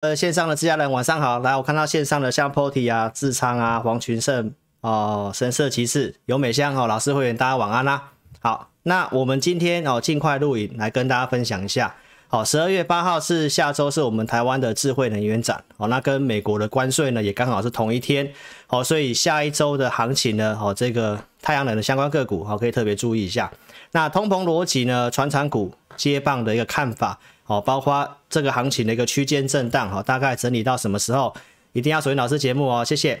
呃，线上的自家人晚上好，来，我看到线上的像 Potty 啊、智昌啊、黄群胜哦、神色骑士、尤美香哦，老师会员大家晚安啦、好，那我们今天哦尽快录影来跟大家分享一下。好，十二月八号是下周是我们台湾的智慧能源展哦，那跟美国的关税呢也刚好是同一天。好，所以下一周的行情呢，哦，这个太阳能的相关个股好可以特别注意一下。那通膨逻辑呢，传产股接棒的一个看法。哦，包括这个行情的一个区间震荡，哈，大概整理到什么时候？一定要锁定老师节目哦，谢谢。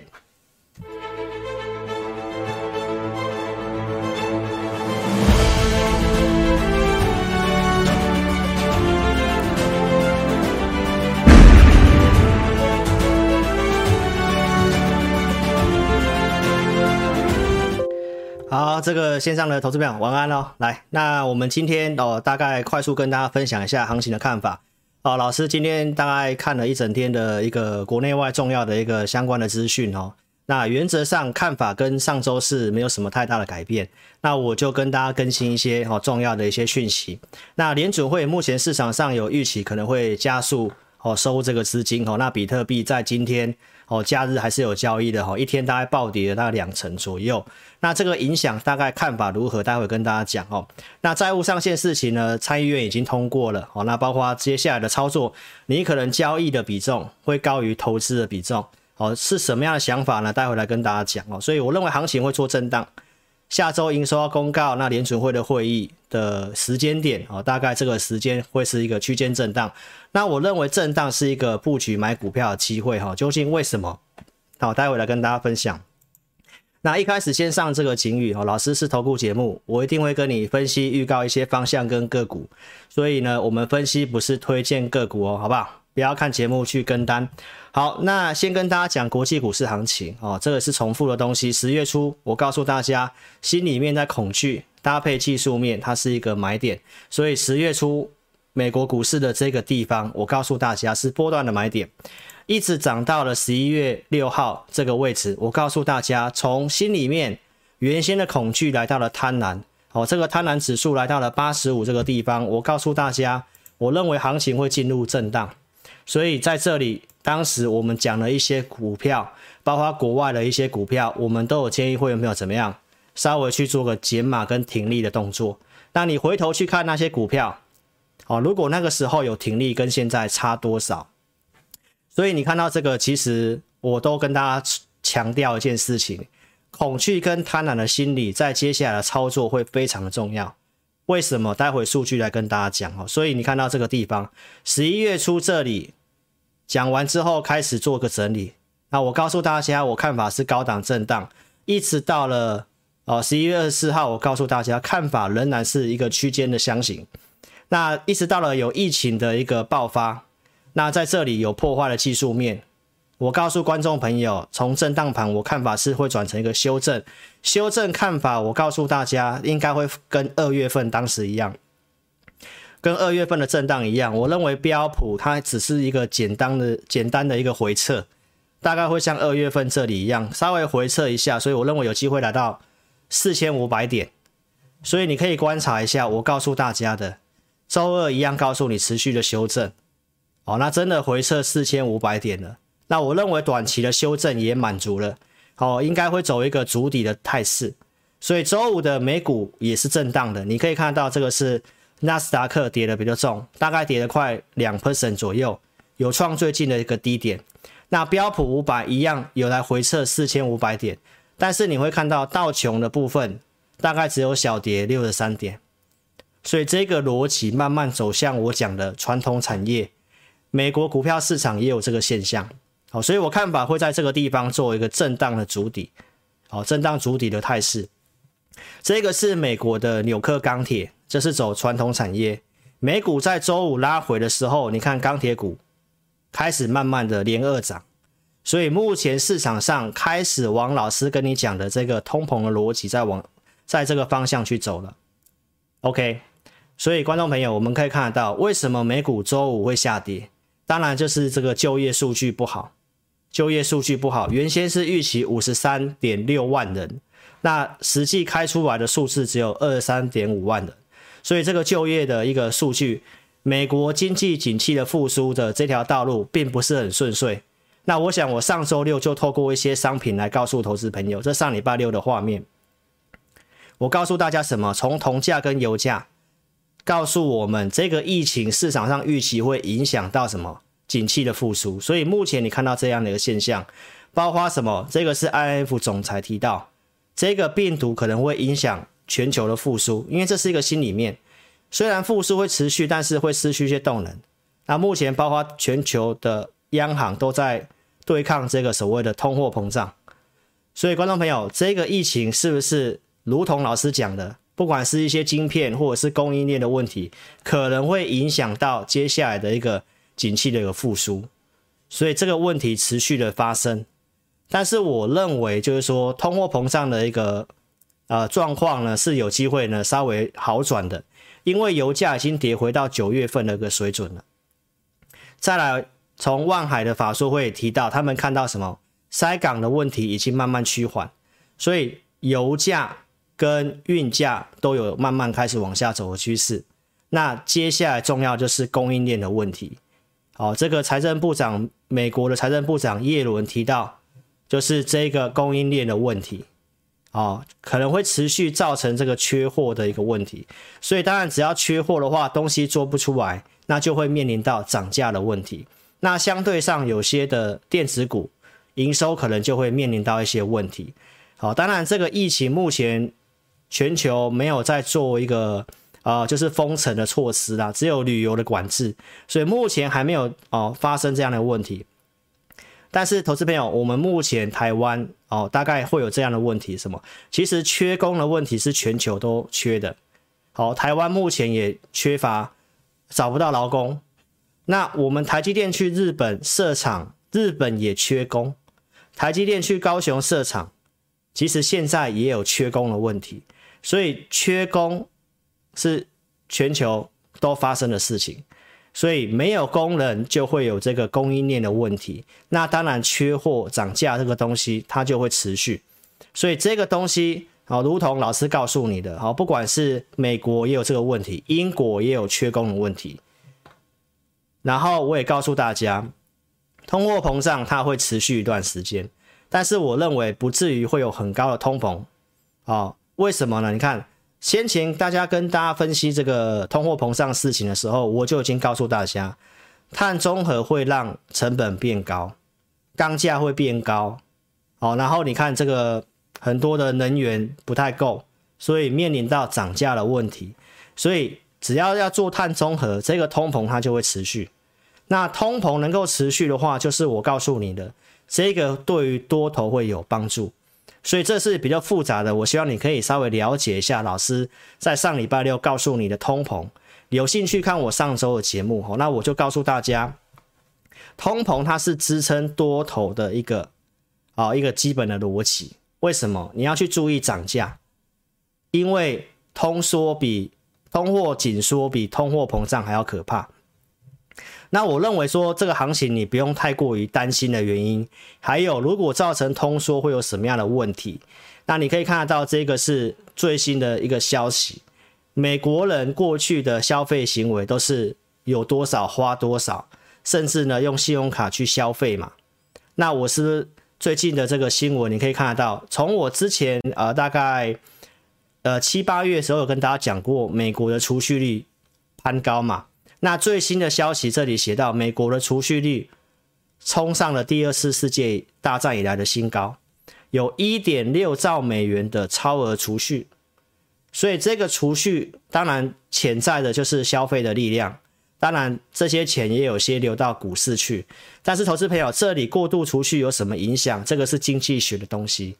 好，这个线上的投资朋友晚安哦。来，那我们今天哦，大概快速跟大家分享一下行情的看法。哦，老师今天大概看了一整天的一个国内外重要的一个相关的资讯哦。那原则上看法跟上周是没有什么太大的改变。那我就跟大家更新一些哦重要的一些讯息。那联准会目前市场上有预期可能会加速哦收这个资金哦。那比特币在今天。哦，假日还是有交易的哈，一天大概暴跌了大概两成左右。那这个影响大概看法如何？待会跟大家讲哦。那债务上限事情呢？参议院已经通过了哦。那包括接下来的操作，你可能交易的比重会高于投资的比重哦，是什么样的想法呢？待会来跟大家讲哦。所以我认为行情会做震荡。下周营收要公告，那联准会的会议的时间点哦，大概这个时间会是一个区间震荡。那我认为震荡是一个布局买股票的机会哈。究竟为什么？好，待会来跟大家分享。那一开始先上这个警语哦，老师是投顾节目，我一定会跟你分析预告一些方向跟个股。所以呢，我们分析不是推荐个股哦，好不好？不要看节目去跟单。好，那先跟大家讲国际股市行情哦，这个是重复的东西。十月初我告诉大家，心里面在恐惧，搭配技术面，它是一个买点。所以十月初美国股市的这个地方，我告诉大家是波段的买点，一直涨到了十一月六号这个位置。我告诉大家，从心里面原先的恐惧来到了贪婪，哦，这个贪婪指数来到了八十五这个地方。我告诉大家，我认为行情会进入震荡，所以在这里。当时我们讲了一些股票，包括国外的一些股票，我们都有建议会员朋友怎么样，稍微去做个减码跟停利的动作。那你回头去看那些股票，哦，如果那个时候有停利，跟现在差多少？所以你看到这个，其实我都跟大家强调一件事情：恐惧跟贪婪的心理，在接下来的操作会非常的重要。为什么？待会数据来跟大家讲哦。所以你看到这个地方，十一月初这里。讲完之后开始做个整理，那我告诉大家，我看法是高档震荡，一直到了哦十一月二十四号，我告诉大家看法仍然是一个区间的箱型，那一直到了有疫情的一个爆发，那在这里有破坏的技术面，我告诉观众朋友，从震荡盘我看法是会转成一个修正，修正看法我告诉大家应该会跟二月份当时一样。跟二月份的震荡一样，我认为标普它只是一个简单的、简单的一个回撤，大概会像二月份这里一样，稍微回撤一下，所以我认为有机会来到四千五百点，所以你可以观察一下。我告诉大家的，周二一样告诉你持续的修正，哦，那真的回撤四千五百点了，那我认为短期的修正也满足了，哦，应该会走一个筑底的态势，所以周五的美股也是震荡的，你可以看到这个是。纳斯达克跌的比较重，大概跌了快两 percent 左右，有创最近的一个低点。那标普五百一样有来回撤四千五百点，但是你会看到道琼的部分大概只有小跌六十三点。所以这个逻辑慢慢走向我讲的传统产业，美国股票市场也有这个现象。好，所以我看法会在这个地方做一个震荡的主底，好，震荡主底的态势。这个是美国的纽克钢铁。这是走传统产业，美股在周五拉回的时候，你看钢铁股开始慢慢的连二涨，所以目前市场上开始往老师跟你讲的这个通膨的逻辑在往在这个方向去走了。OK，所以观众朋友，我们可以看得到为什么美股周五会下跌，当然就是这个就业数据不好，就业数据不好，原先是预期五十三点六万人，那实际开出来的数字只有二十三点五万人。所以这个就业的一个数据美国经济景气的复苏的这条道路并不是很顺遂。那我想，我上周六就透过一些商品来告诉投资朋友，这上礼拜六的画面，我告诉大家什么？从铜价跟油价，告诉我们这个疫情市场上预期会影响到什么？景气的复苏。所以目前你看到这样的一个现象，包括什么？这个是 I F 总裁提到，这个病毒可能会影响全球的复苏，因为这是一个心里面。虽然复苏会持续，但是会失去一些动能。那目前包括全球的央行都在对抗这个所谓的通货膨胀。所以，观众朋友，这个疫情是不是如同老师讲的，不管是一些晶片或者是供应链的问题，可能会影响到接下来的一个景气的一个复苏。所以这个问题持续的发生。但是我认为，就是说通货膨胀的一个呃状况呢，是有机会呢稍微好转的。因为油价已经跌回到九月份的一个水准了。再来，从万海的法说会提到，他们看到什么？塞港的问题已经慢慢趋缓，所以油价跟运价都有慢慢开始往下走的趋势。那接下来重要就是供应链的问题。好，这个财政部长，美国的财政部长耶伦提到，就是这个供应链的问题。哦，可能会持续造成这个缺货的一个问题，所以当然只要缺货的话，东西做不出来，那就会面临到涨价的问题。那相对上有些的电子股营收可能就会面临到一些问题。好，当然这个疫情目前全球没有在做一个呃就是封城的措施啦，只有旅游的管制，所以目前还没有哦发生这样的问题。但是，投资朋友，我们目前台湾哦，大概会有这样的问题，什么？其实缺工的问题是全球都缺的。好，台湾目前也缺乏，找不到劳工。那我们台积电去日本设厂，日本也缺工。台积电去高雄设厂，其实现在也有缺工的问题。所以，缺工是全球都发生的事情。所以没有工人就会有这个供应链的问题，那当然缺货涨价这个东西它就会持续，所以这个东西啊，如同老师告诉你的，好，不管是美国也有这个问题，英国也有缺工的问题，然后我也告诉大家，通货膨胀它会持续一段时间，但是我认为不至于会有很高的通膨，啊，为什么呢？你看。先前大家跟大家分析这个通货膨胀事情的时候，我就已经告诉大家，碳中和会让成本变高，钢价会变高，好，然后你看这个很多的能源不太够，所以面临到涨价的问题，所以只要要做碳中和，这个通膨它就会持续。那通膨能够持续的话，就是我告诉你的，这个对于多头会有帮助。所以这是比较复杂的，我希望你可以稍微了解一下。老师在上礼拜六告诉你的通膨，有兴趣看我上周的节目哦，那我就告诉大家，通膨它是支撑多头的一个啊一个基本的逻辑。为什么你要去注意涨价？因为通缩比通货紧缩比通货膨胀还要可怕。那我认为说这个行情你不用太过于担心的原因，还有如果造成通缩会有什么样的问题？那你可以看得到这个是最新的一个消息，美国人过去的消费行为都是有多少花多少，甚至呢用信用卡去消费嘛。那我是最近的这个新闻，你可以看得到，从我之前呃大概呃七八月的时候有跟大家讲过，美国的储蓄率攀高嘛。那最新的消息，这里写到，美国的储蓄率冲上了第二次世界大战以来的新高，有一点六兆美元的超额储蓄，所以这个储蓄当然潜在的就是消费的力量，当然这些钱也有些流到股市去，但是投资朋友，这里过度储蓄有什么影响？这个是经济学的东西，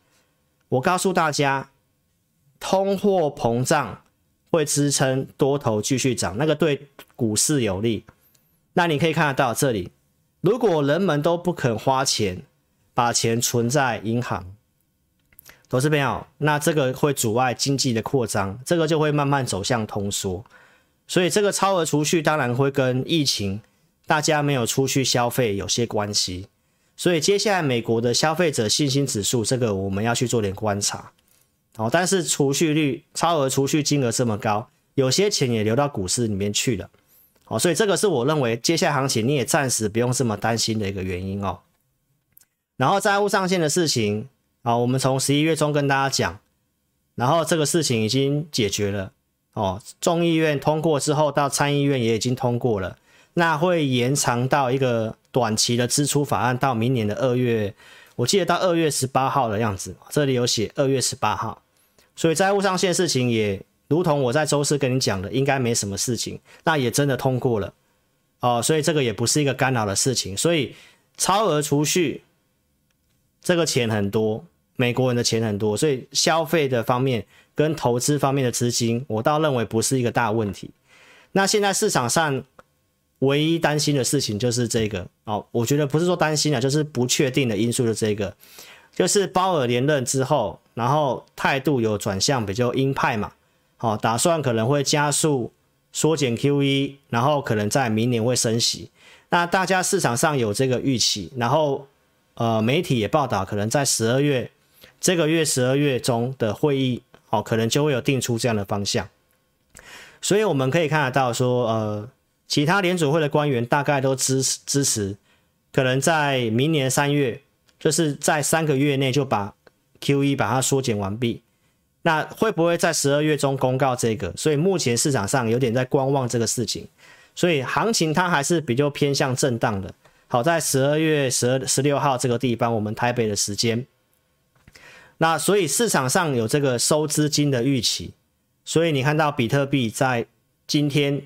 我告诉大家，通货膨胀。会支撑多头继续涨，那个对股市有利。那你可以看得到这里，如果人们都不肯花钱，把钱存在银行，投资朋友，那这个会阻碍经济的扩张，这个就会慢慢走向通缩。所以这个超额储蓄当然会跟疫情大家没有出去消费有些关系。所以接下来美国的消费者信心指数，这个我们要去做点观察。哦，但是储蓄率超额储蓄金额这么高，有些钱也流到股市里面去了。哦，所以这个是我认为接下来行情你也暂时不用这么担心的一个原因哦。然后债务上限的事情啊，我们从十一月中跟大家讲，然后这个事情已经解决了哦，众议院通过之后，到参议院也已经通过了，那会延长到一个短期的支出法案到明年的二月，我记得到二月十八号的样子，这里有写二月十八号，所以债务上限事情也。如同我在周四跟你讲的，应该没什么事情，那也真的通过了哦，所以这个也不是一个干扰的事情。所以超额储蓄这个钱很多，美国人的钱很多，所以消费的方面跟投资方面的资金，我倒认为不是一个大问题。那现在市场上唯一担心的事情就是这个哦，我觉得不是说担心啊，就是不确定的因素的这个，就是鲍尔连任之后，然后态度有转向比较鹰派嘛。好，打算可能会加速缩减 QE，然后可能在明年会升息。那大家市场上有这个预期，然后呃媒体也报道，可能在十二月这个月十二月中的会议，哦，可能就会有定出这样的方向。所以我们可以看得到说，呃，其他联准会的官员大概都支持支持，可能在明年三月，就是在三个月内就把 QE 把它缩减完毕。那会不会在十二月中公告这个？所以目前市场上有点在观望这个事情，所以行情它还是比较偏向震荡的。好在十二月十二十六号这个地方，我们台北的时间。那所以市场上有这个收资金的预期，所以你看到比特币在今天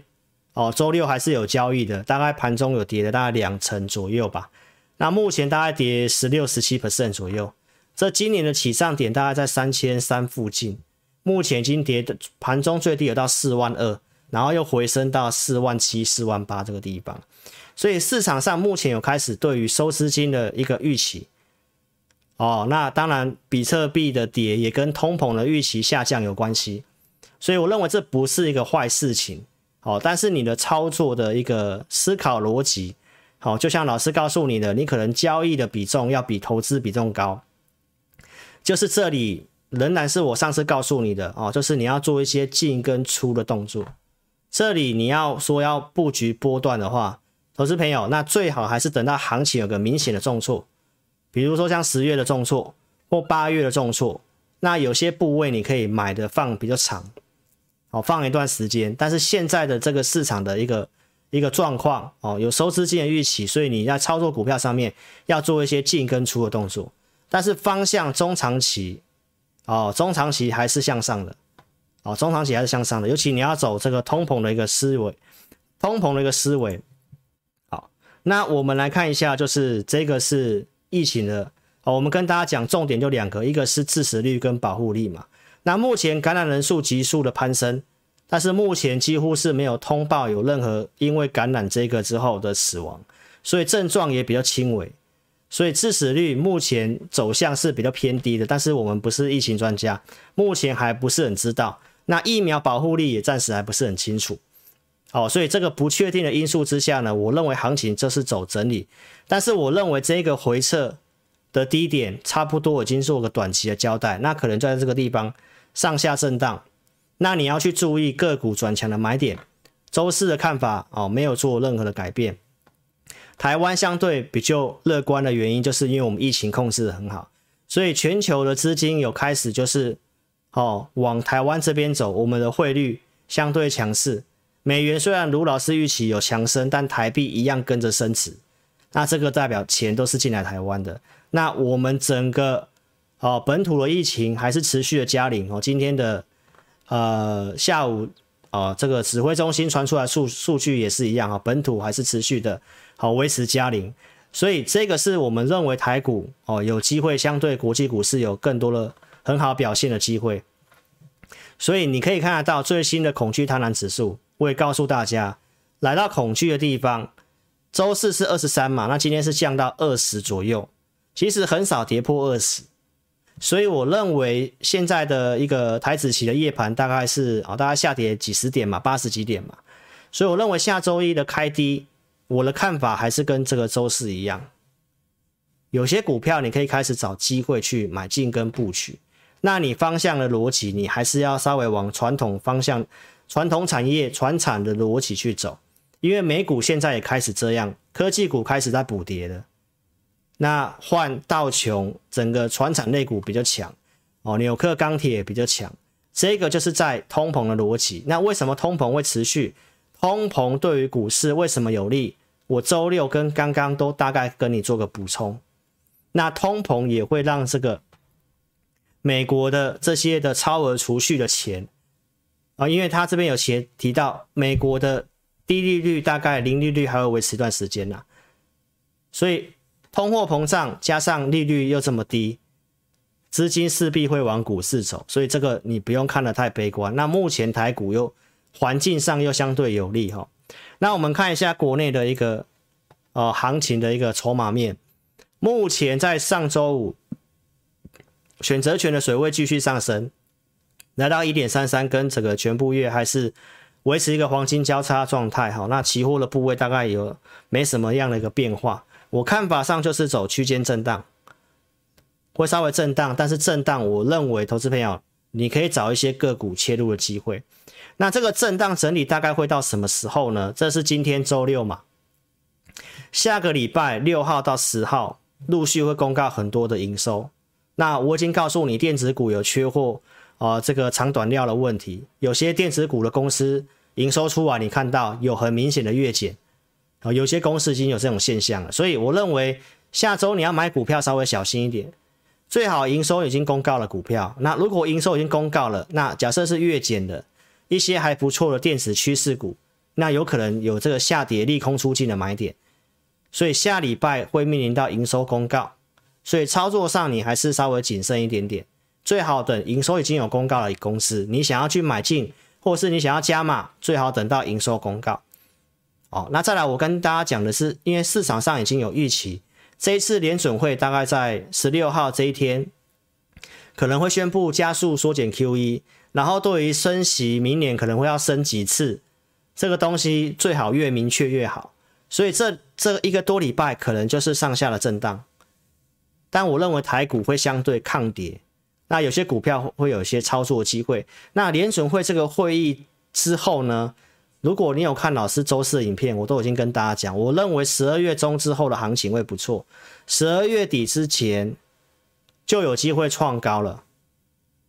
哦，周六还是有交易的，大概盘中有跌了大概两成左右吧。那目前大概跌十六十七 percent 左右。这今年的起涨点大概在三千三附近，目前已经跌的盘中最低有到四万二，然后又回升到四万七、四万八这个地方，所以市场上目前有开始对于收资金的一个预期。哦，那当然比特币的跌也跟通膨的预期下降有关系，所以我认为这不是一个坏事情。哦，但是你的操作的一个思考逻辑，好，就像老师告诉你的，你可能交易的比重要比投资比重高。就是这里仍然是我上次告诉你的哦，就是你要做一些进跟出的动作。这里你要说要布局波段的话，投资朋友，那最好还是等到行情有个明显的重挫，比如说像十月的重挫或八月的重挫，那有些部位你可以买的放比较长，哦，放一段时间。但是现在的这个市场的一个一个状况哦，有收资金的预期，所以你在操作股票上面要做一些进跟出的动作。但是方向中长期，哦，中长期还是向上的，哦，中长期还是向上的，尤其你要走这个通膨的一个思维，通膨的一个思维。好，那我们来看一下，就是这个是疫情的，哦，我们跟大家讲重点就两个，一个是致死率跟保护力嘛。那目前感染人数急速的攀升，但是目前几乎是没有通报有任何因为感染这个之后的死亡，所以症状也比较轻微。所以致死率目前走向是比较偏低的，但是我们不是疫情专家，目前还不是很知道。那疫苗保护力也暂时还不是很清楚。哦，所以这个不确定的因素之下呢，我认为行情就是走整理。但是我认为这个回撤的低点差不多已经做个短期的交代，那可能在这个地方上下震荡。那你要去注意个股转强的买点。周四的看法哦，没有做任何的改变。台湾相对比较乐观的原因，就是因为我们疫情控制得很好，所以全球的资金有开始就是哦往台湾这边走。我们的汇率相对强势，美元虽然卢老师预期有强升，但台币一样跟着升值。那这个代表钱都是进来台湾的。那我们整个哦本土的疫情还是持续的加零哦。今天的呃下午哦这个指挥中心传出来数数据也是一样啊，本土还是持续的。好，维持加零，所以这个是我们认为台股哦有机会相对国际股市有更多的很好表现的机会。所以你可以看得到最新的恐惧贪婪指数，我也告诉大家，来到恐惧的地方，周四是二十三嘛，那今天是降到二十左右，其实很少跌破二十，所以我认为现在的一个台指期的夜盘大概是啊、哦，大概下跌几十点嘛，八十几点嘛，所以我认为下周一的开低。我的看法还是跟这个周四一样，有些股票你可以开始找机会去买进跟布局。那你方向的逻辑，你还是要稍微往传统方向、传统产业、传产的逻辑去走，因为美股现在也开始这样，科技股开始在补跌了。那换道琼，整个传产类股比较强哦，纽克钢铁也比较强，这个就是在通膨的逻辑。那为什么通膨会持续？通膨对于股市为什么有利？我周六跟刚刚都大概跟你做个补充。那通膨也会让这个美国的这些的超额储蓄的钱啊，因为他这边有写提到美国的低利率大概零利率还会维持一段时间呐，所以。通货膨胀加上利率又这么低，资金势必会往股市走，所以这个你不用看得太悲观。那目前台股又环境上又相对有利哈。那我们看一下国内的一个呃行情的一个筹码面，目前在上周五选择权的水位继续上升，来到一点三三，跟整个全部月还是维持一个黄金交叉状态哈。那期货的部位大概有没什么样的一个变化。我看法上就是走区间震荡，会稍微震荡，但是震荡，我认为投资朋友你可以找一些个股切入的机会。那这个震荡整理大概会到什么时候呢？这是今天周六嘛，下个礼拜六号到十号陆续会公告很多的营收。那我已经告诉你，电子股有缺货啊、呃，这个长短料的问题，有些电子股的公司营收出来，你看到有很明显的月减。哦，有些公司已经有这种现象了，所以我认为下周你要买股票稍微小心一点，最好营收已经公告了股票。那如果营收已经公告了，那假设是月减的一些还不错的电子趋势股，那有可能有这个下跌利空出尽的买点。所以下礼拜会面临到营收公告，所以操作上你还是稍微谨慎一点点，最好等营收已经有公告的公司，你想要去买进，或是你想要加码，最好等到营收公告。哦，那再来，我跟大家讲的是，因为市场上已经有预期，这一次联准会大概在十六号这一天可能会宣布加速缩减 QE，然后对于升息，明年可能会要升几次，这个东西最好越明确越好。所以这这一个多礼拜可能就是上下的震荡，但我认为台股会相对抗跌，那有些股票会有一些操作机会。那联准会这个会议之后呢？如果你有看老师周四的影片，我都已经跟大家讲，我认为十二月中之后的行情会不错，十二月底之前就有机会创高了，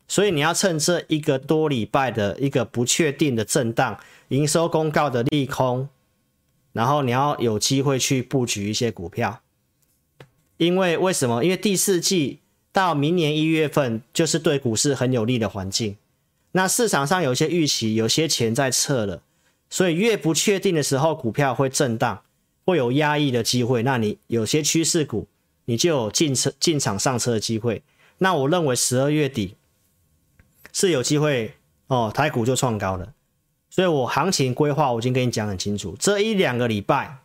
所以你要趁这一个多礼拜的一个不确定的震荡，营收公告的利空，然后你要有机会去布局一些股票，因为为什么？因为第四季到明年一月份就是对股市很有利的环境，那市场上有些预期，有些钱在撤了。所以越不确定的时候，股票会震荡，会有压抑的机会。那你有些趋势股，你就有进车、进场上车的机会。那我认为十二月底是有机会哦，台股就创高了。所以我行情规划我已经跟你讲很清楚，这一两个礼拜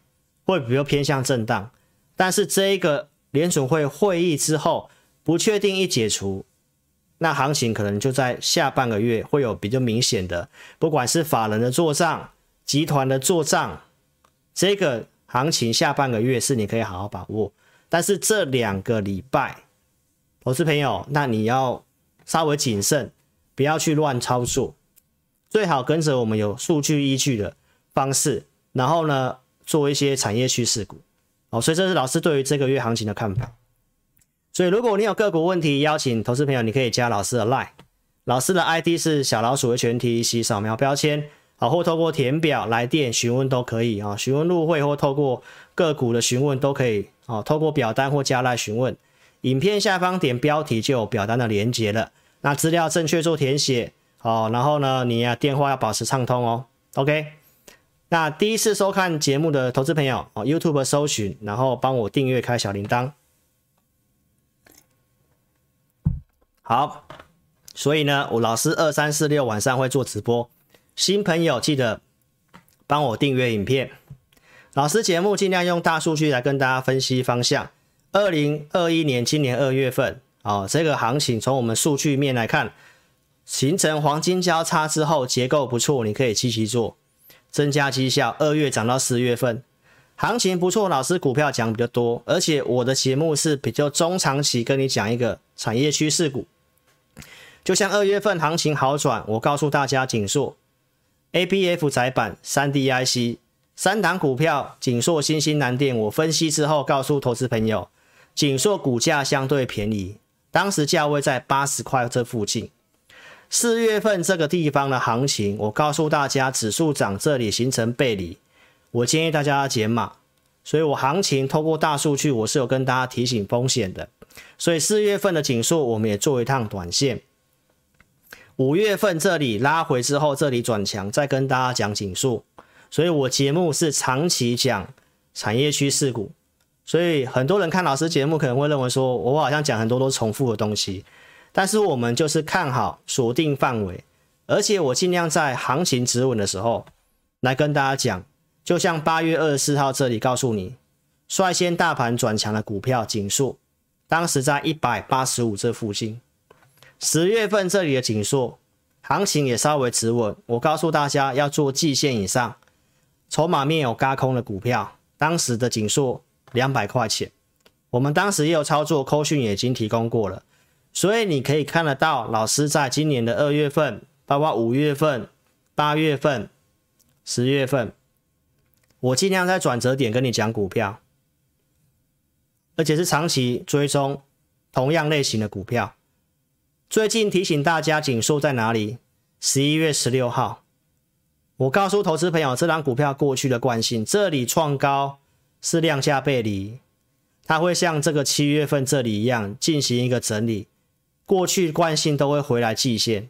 会比较偏向震荡，但是这一个联准会会议之后不确定一解除。那行情可能就在下半个月会有比较明显的，不管是法人的做账、集团的做账，这个行情下半个月是你可以好好把握。但是这两个礼拜，投资朋友，那你要稍微谨慎，不要去乱操作，最好跟着我们有数据依据的方式，然后呢做一些产业趋势股。哦，所以这是老师对于这个月行情的看法。所以，如果你有个股问题，邀请投资朋友，你可以加老师的 Line，老师的 ID 是小老鼠的全体，洗扫描标签，好，或透过填表来电询问都可以啊，询问入会或透过个股的询问都可以啊，透过表单或加来询问。影片下方点标题就有表单的连接了，那资料正确做填写，好，然后呢，你呀电话要保持畅通哦，OK。那第一次收看节目的投资朋友哦，YouTube 搜寻，然后帮我订阅开小铃铛。好，所以呢，我老师二三四六晚上会做直播，新朋友记得帮我订阅影片。老师节目尽量用大数据来跟大家分析方向。二零二一年今年二月份，哦，这个行情从我们数据面来看，形成黄金交叉之后结构不错，你可以积极做，增加绩效。二月涨到四月份，行情不错，老师股票讲比较多，而且我的节目是比较中长期跟你讲一个产业趋势股。就像二月份行情好转，我告诉大家，景硕、ABF 载板、3D IC 三档股票，景硕、新兴、南电，我分析之后告诉投资朋友，景硕股价相对便宜，当时价位在八十块这附近。四月份这个地方的行情，我告诉大家，指数涨这里形成背离，我建议大家减码。所以我行情透过大数据，我是有跟大家提醒风险的。所以四月份的景硕，我们也做一趟短线。五月份这里拉回之后，这里转强，再跟大家讲景硕。所以我节目是长期讲产业趋势股。所以很多人看老师节目，可能会认为说我好像讲很多都重复的东西。但是我们就是看好锁定范围，而且我尽量在行情止稳的时候来跟大家讲。就像八月二十四号这里告诉你，率先大盘转强的股票景硕，当时在一百八十五这附近。十月份这里的景硕行情也稍微止稳，我告诉大家要做季线以上，筹码面有轧空的股票，当时的景硕两百块钱，我们当时也有操作，扣讯也已经提供过了，所以你可以看得到，老师在今年的二月份，包括五月份、八月份、十月份，我尽量在转折点跟你讲股票，而且是长期追踪同样类型的股票。最近提醒大家，紧缩在哪里？十一月十六号，我告诉投资朋友，这档股票过去的惯性，这里创高是量价背离，它会像这个七月份这里一样进行一个整理，过去惯性都会回来季线，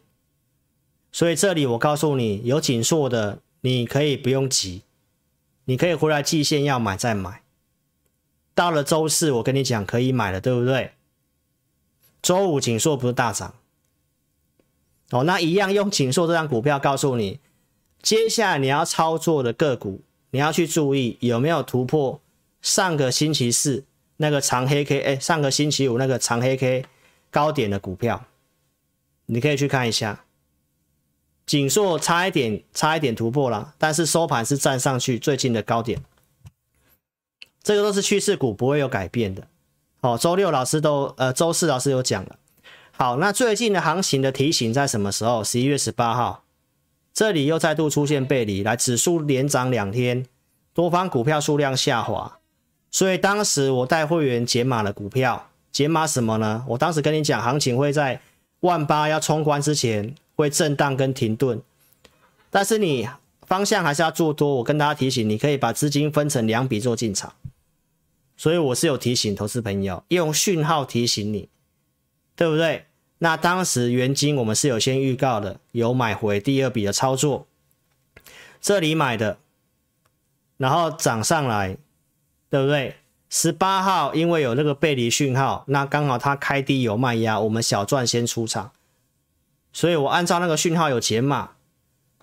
所以这里我告诉你，有景硕的，你可以不用急，你可以回来季线要买再买，到了周四我跟你讲可以买了，对不对？周五景硕不是大涨。哦，那一样用景硕这张股票告诉你，接下来你要操作的个股，你要去注意有没有突破上个星期四那个长黑 K，哎，上个星期五那个长黑 K 高点的股票，你可以去看一下，景硕差一点差一点突破了，但是收盘是站上去最近的高点，这个都是趋势股，不会有改变的。哦，周六老师都，呃，周四老师有讲了。好，那最近的行情的提醒在什么时候？十一月十八号，这里又再度出现背离，来指数连涨两天，多方股票数量下滑，所以当时我带会员解码了股票，解码什么呢？我当时跟你讲，行情会在万八要冲关之前会震荡跟停顿，但是你方向还是要做多。我跟大家提醒，你可以把资金分成两笔做进场。所以我是有提醒投资朋友，用讯号提醒你，对不对？那当时元金我们是有先预告的，有买回第二笔的操作，这里买的，然后涨上来，对不对？十八号因为有那个背离讯号，那刚好它开低有卖压，我们小赚先出场，所以我按照那个讯号有减码，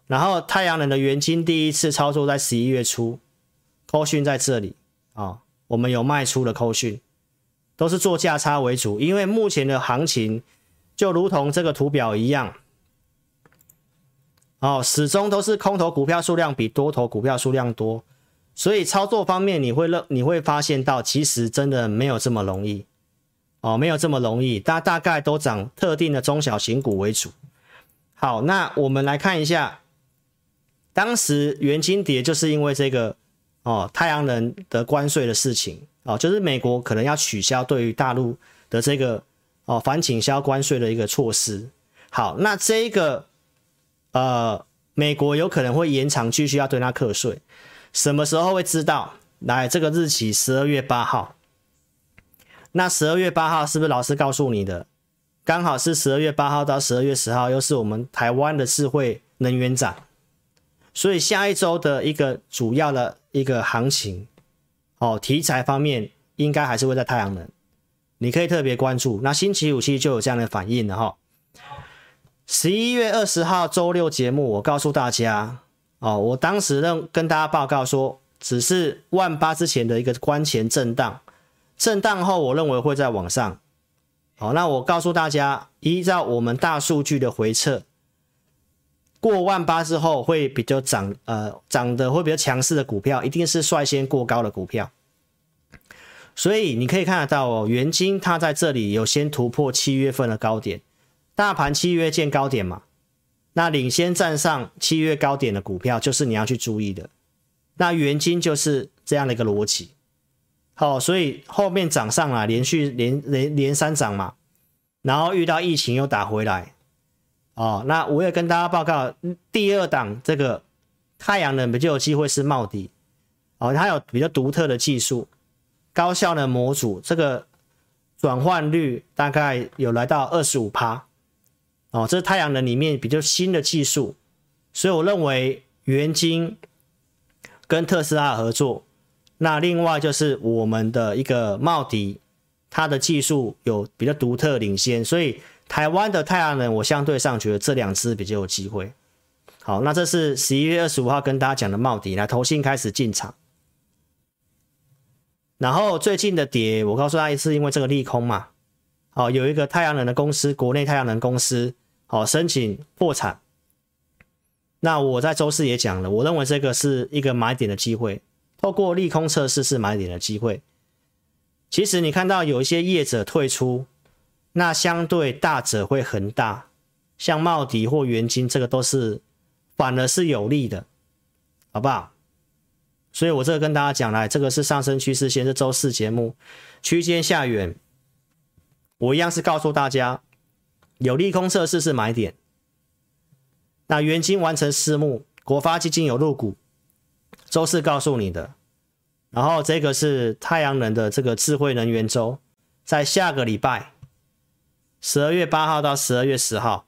然后太阳能的元金第一次操作在十一月初，扣讯在这里啊。哦我们有卖出的扣讯，都是做价差为主，因为目前的行情就如同这个图表一样，哦，始终都是空头股票数量比多头股票数量多，所以操作方面你会认你会发现到，其实真的没有这么容易，哦，没有这么容易，大大概都涨特定的中小型股为主。好，那我们来看一下，当时元晶蝶就是因为这个。哦，太阳能的关税的事情哦，就是美国可能要取消对于大陆的这个哦反倾销关税的一个措施。好，那这个呃，美国有可能会延长继续要对它课税，什么时候会知道？来，这个日期十二月八号。那十二月八号是不是老师告诉你的？刚好是十二月八号到十二月十号，又是我们台湾的智慧能源展。所以下一周的一个主要的一个行情，哦，题材方面应该还是会在太阳能，你可以特别关注。那星期五其实就有这样的反应了哈。十一月二十号周六节目，我告诉大家，哦，我当时跟跟大家报告说，只是万八之前的一个关前震荡，震荡后我认为会再往上。好，那我告诉大家，依照我们大数据的回测。过万八之后会比较涨，呃，涨得会比较强势的股票，一定是率先过高的股票。所以你可以看得到哦，元晶它在这里有先突破七月份的高点，大盘七月见高点嘛，那领先站上七月高点的股票就是你要去注意的。那元晶就是这样的一个逻辑。好，所以后面涨上来，连续连连连三涨嘛，然后遇到疫情又打回来。哦，那我也跟大家报告，第二档这个太阳能不就有机会是冒底。哦，它有比较独特的技术，高效的模组，这个转换率大概有来到二十五趴。哦，这是太阳能里面比较新的技术，所以我认为元晶跟特斯拉合作。那另外就是我们的一个茂迪，它的技术有比较独特领先，所以台湾的太阳能，我相对上觉得这两支比较有机会。好，那这是十一月二十五号跟大家讲的茂迪，来投信开始进场。然后最近的跌，我告诉大家是因为这个利空嘛。好，有一个太阳能的公司，国内太阳能公司，好申请破产。那我在周四也讲了，我认为这个是一个买点的机会，透过利空测试是买点的机会。其实你看到有一些业者退出，那相对大者会很大，像茂迪或元晶，这个都是反而是有利的，好不好？所以我这个跟大家讲来，这个是上升趋势线，是周四节目区间下缘，我一样是告诉大家，有利空测试是买点。那元金完成私募，国发基金有入股，周四告诉你的。然后这个是太阳能的这个智慧能源周，在下个礼拜十二月八号到十二月十号，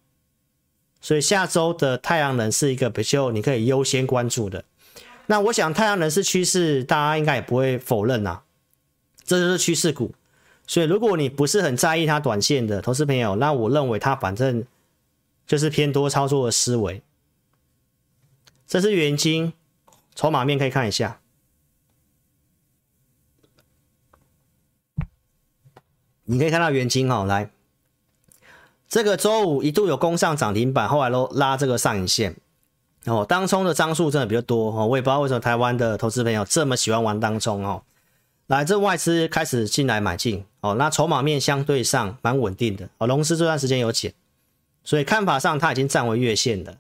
所以下周的太阳能是一个比较你可以优先关注的。那我想太阳能是趋势，大家应该也不会否认呐、啊，这就是趋势股。所以如果你不是很在意它短线的投资朋友，那我认为它反正就是偏多操作的思维。这是元晶筹码面可以看一下，你可以看到元晶哦，来，这个周五一度有攻上涨停板，后来都拉这个上影线。哦，当冲的张数真的比较多哦，我也不知道为什么台湾的投资朋友这么喜欢玩当冲哦。来，这外资开始进来买进哦，那筹码面相对上蛮稳定的哦。龙狮这段时间有减，所以看法上它已经站回月线了。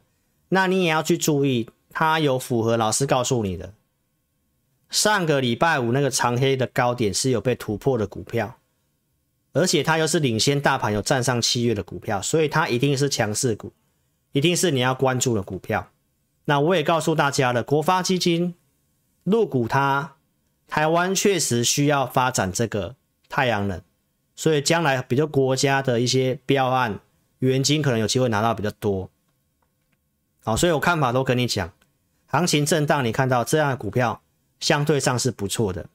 那你也要去注意，它有符合老师告诉你的上个礼拜五那个长黑的高点是有被突破的股票，而且它又是领先大盘有站上七月的股票，所以它一定是强势股，一定是你要关注的股票。那我也告诉大家了，国发基金入股它，台湾确实需要发展这个太阳能，所以将来比较国家的一些标案，原金可能有机会拿到比较多。好，所以我看法都跟你讲，行情震荡，你看到这样的股票相对上是不错的。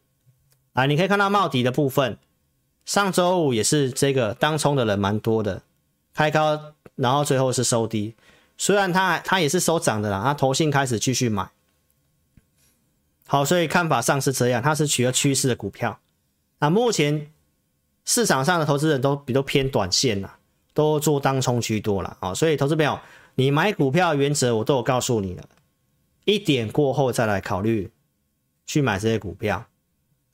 啊，你可以看到茂迪的部分，上周五也是这个当冲的人蛮多的，开高，然后最后是收低。虽然它它也是收涨的啦，它投信开始继续买，好，所以看法上是这样，它是取了趋势的股票。那目前市场上的投资人都比较偏短线啦，都做当冲居多了啊。所以投资朋友，你买股票原则我都有告诉你了，一点过后再来考虑去买这些股票，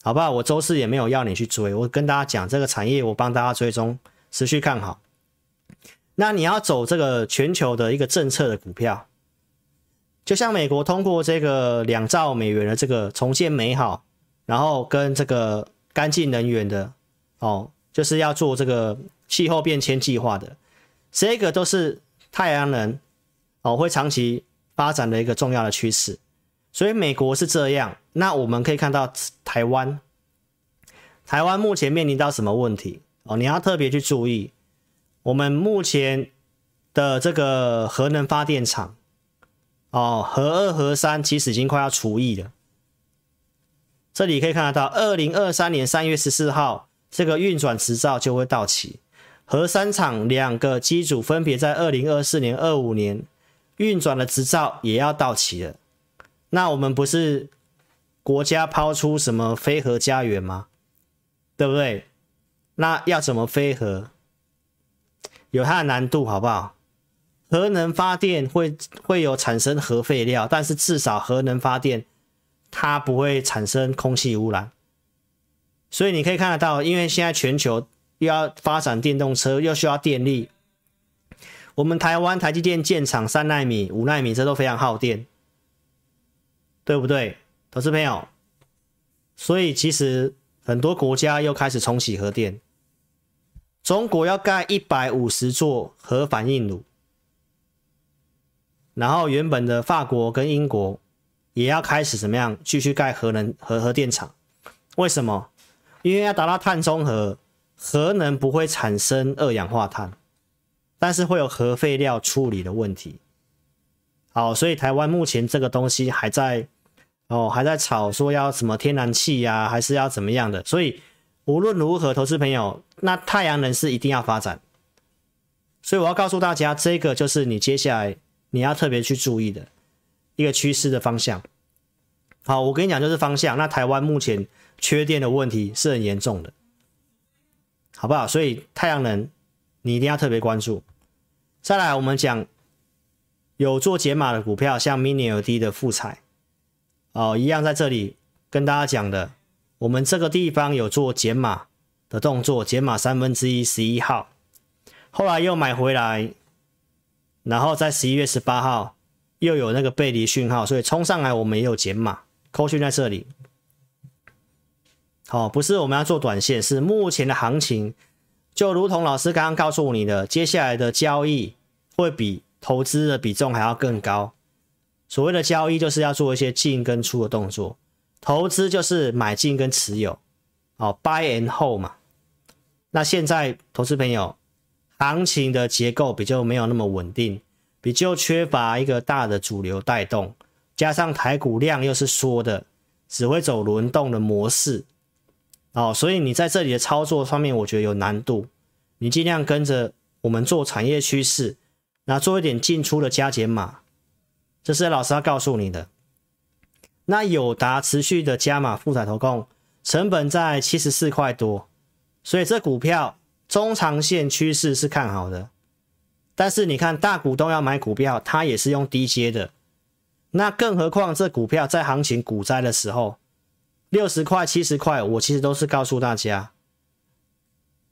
好不好？我周四也没有要你去追，我跟大家讲这个产业，我帮大家追踪，持续看好。那你要走这个全球的一个政策的股票，就像美国通过这个两兆美元的这个重建美好，然后跟这个干净能源的哦，就是要做这个气候变迁计划的，这个都是太阳能哦会长期发展的一个重要的趋势。所以美国是这样，那我们可以看到台湾，台湾目前面临到什么问题哦？你要特别去注意。我们目前的这个核能发电厂，哦，核二、核三其实已经快要除役了。这里可以看得到，二零二三年三月十四号，这个运转执照就会到期。核三厂两个机组分别在二零二四年、二五年运转的执照也要到期了。那我们不是国家抛出什么非核家园吗？对不对？那要怎么非核？有它的难度，好不好？核能发电会会有产生核废料，但是至少核能发电它不会产生空气污染。所以你可以看得到，因为现在全球又要发展电动车，又需要电力。我们台湾台积电建厂三奈米、五奈米，这都非常耗电，对不对？投资朋友，所以其实很多国家又开始重启核电，中国要盖一百五十座核反应炉，然后原本的法国跟英国也要开始怎么样继续盖核能核核电厂？为什么？因为要达到碳中和，核能不会产生二氧化碳，但是会有核废料处理的问题。好，所以台湾目前这个东西还在哦，还在吵说要什么天然气呀、啊，还是要怎么样的。所以无论如何，投资朋友，那太阳能是一定要发展。所以我要告诉大家，这个就是你接下来你要特别去注意的一个趋势的方向。好，我跟你讲，就是方向。那台湾目前。缺电的问题是很严重的，好不好？所以太阳能你一定要特别关注。再来，我们讲有做解码的股票，像 Mini LED 的富彩哦，一样在这里跟大家讲的，我们这个地方有做减码的动作，减码三分之一十一号，后来又买回来，然后在十一月十八号又有那个背离讯号，所以冲上来我们也有减码，扣讯在这里。哦，不是我们要做短线，是目前的行情，就如同老师刚刚告诉你的，接下来的交易会比投资的比重还要更高。所谓的交易就是要做一些进跟出的动作，投资就是买进跟持有，哦，buy and hold 嘛。那现在投资朋友，行情的结构比较没有那么稳定，比较缺乏一个大的主流带动，加上台股量又是缩的，只会走轮动的模式。哦，所以你在这里的操作方面，我觉得有难度。你尽量跟着我们做产业趋势，那做一点进出的加减码，这是老师要告诉你的。那友达持续的加码，富采投控成本在七十四块多，所以这股票中长线趋势是看好的。但是你看大股东要买股票，他也是用低阶的，那更何况这股票在行情股灾的时候。六十块、七十块，我其实都是告诉大家，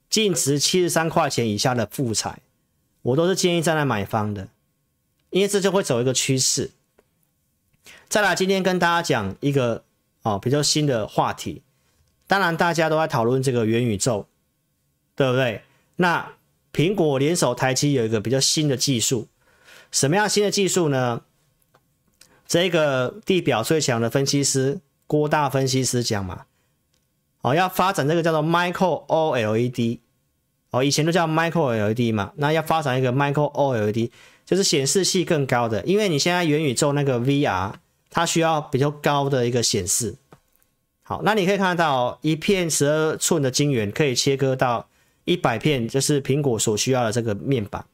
净值七十三块钱以下的富采，我都是建议在那买方的，因为这就会走一个趋势。再来，今天跟大家讲一个哦比较新的话题，当然大家都在讨论这个元宇宙，对不对？那苹果联手台积有一个比较新的技术，什么样新的技术呢？这个地表最强的分析师。郭大分析师讲嘛，哦，要发展这个叫做 Micro OLED，哦，以前都叫 Micro LED 嘛，那要发展一个 Micro OLED，就是显示器更高的，因为你现在元宇宙那个 VR，它需要比较高的一个显示。好，那你可以看到一片十二寸的晶圆可以切割到一百片，就是苹果所需要的这个面板。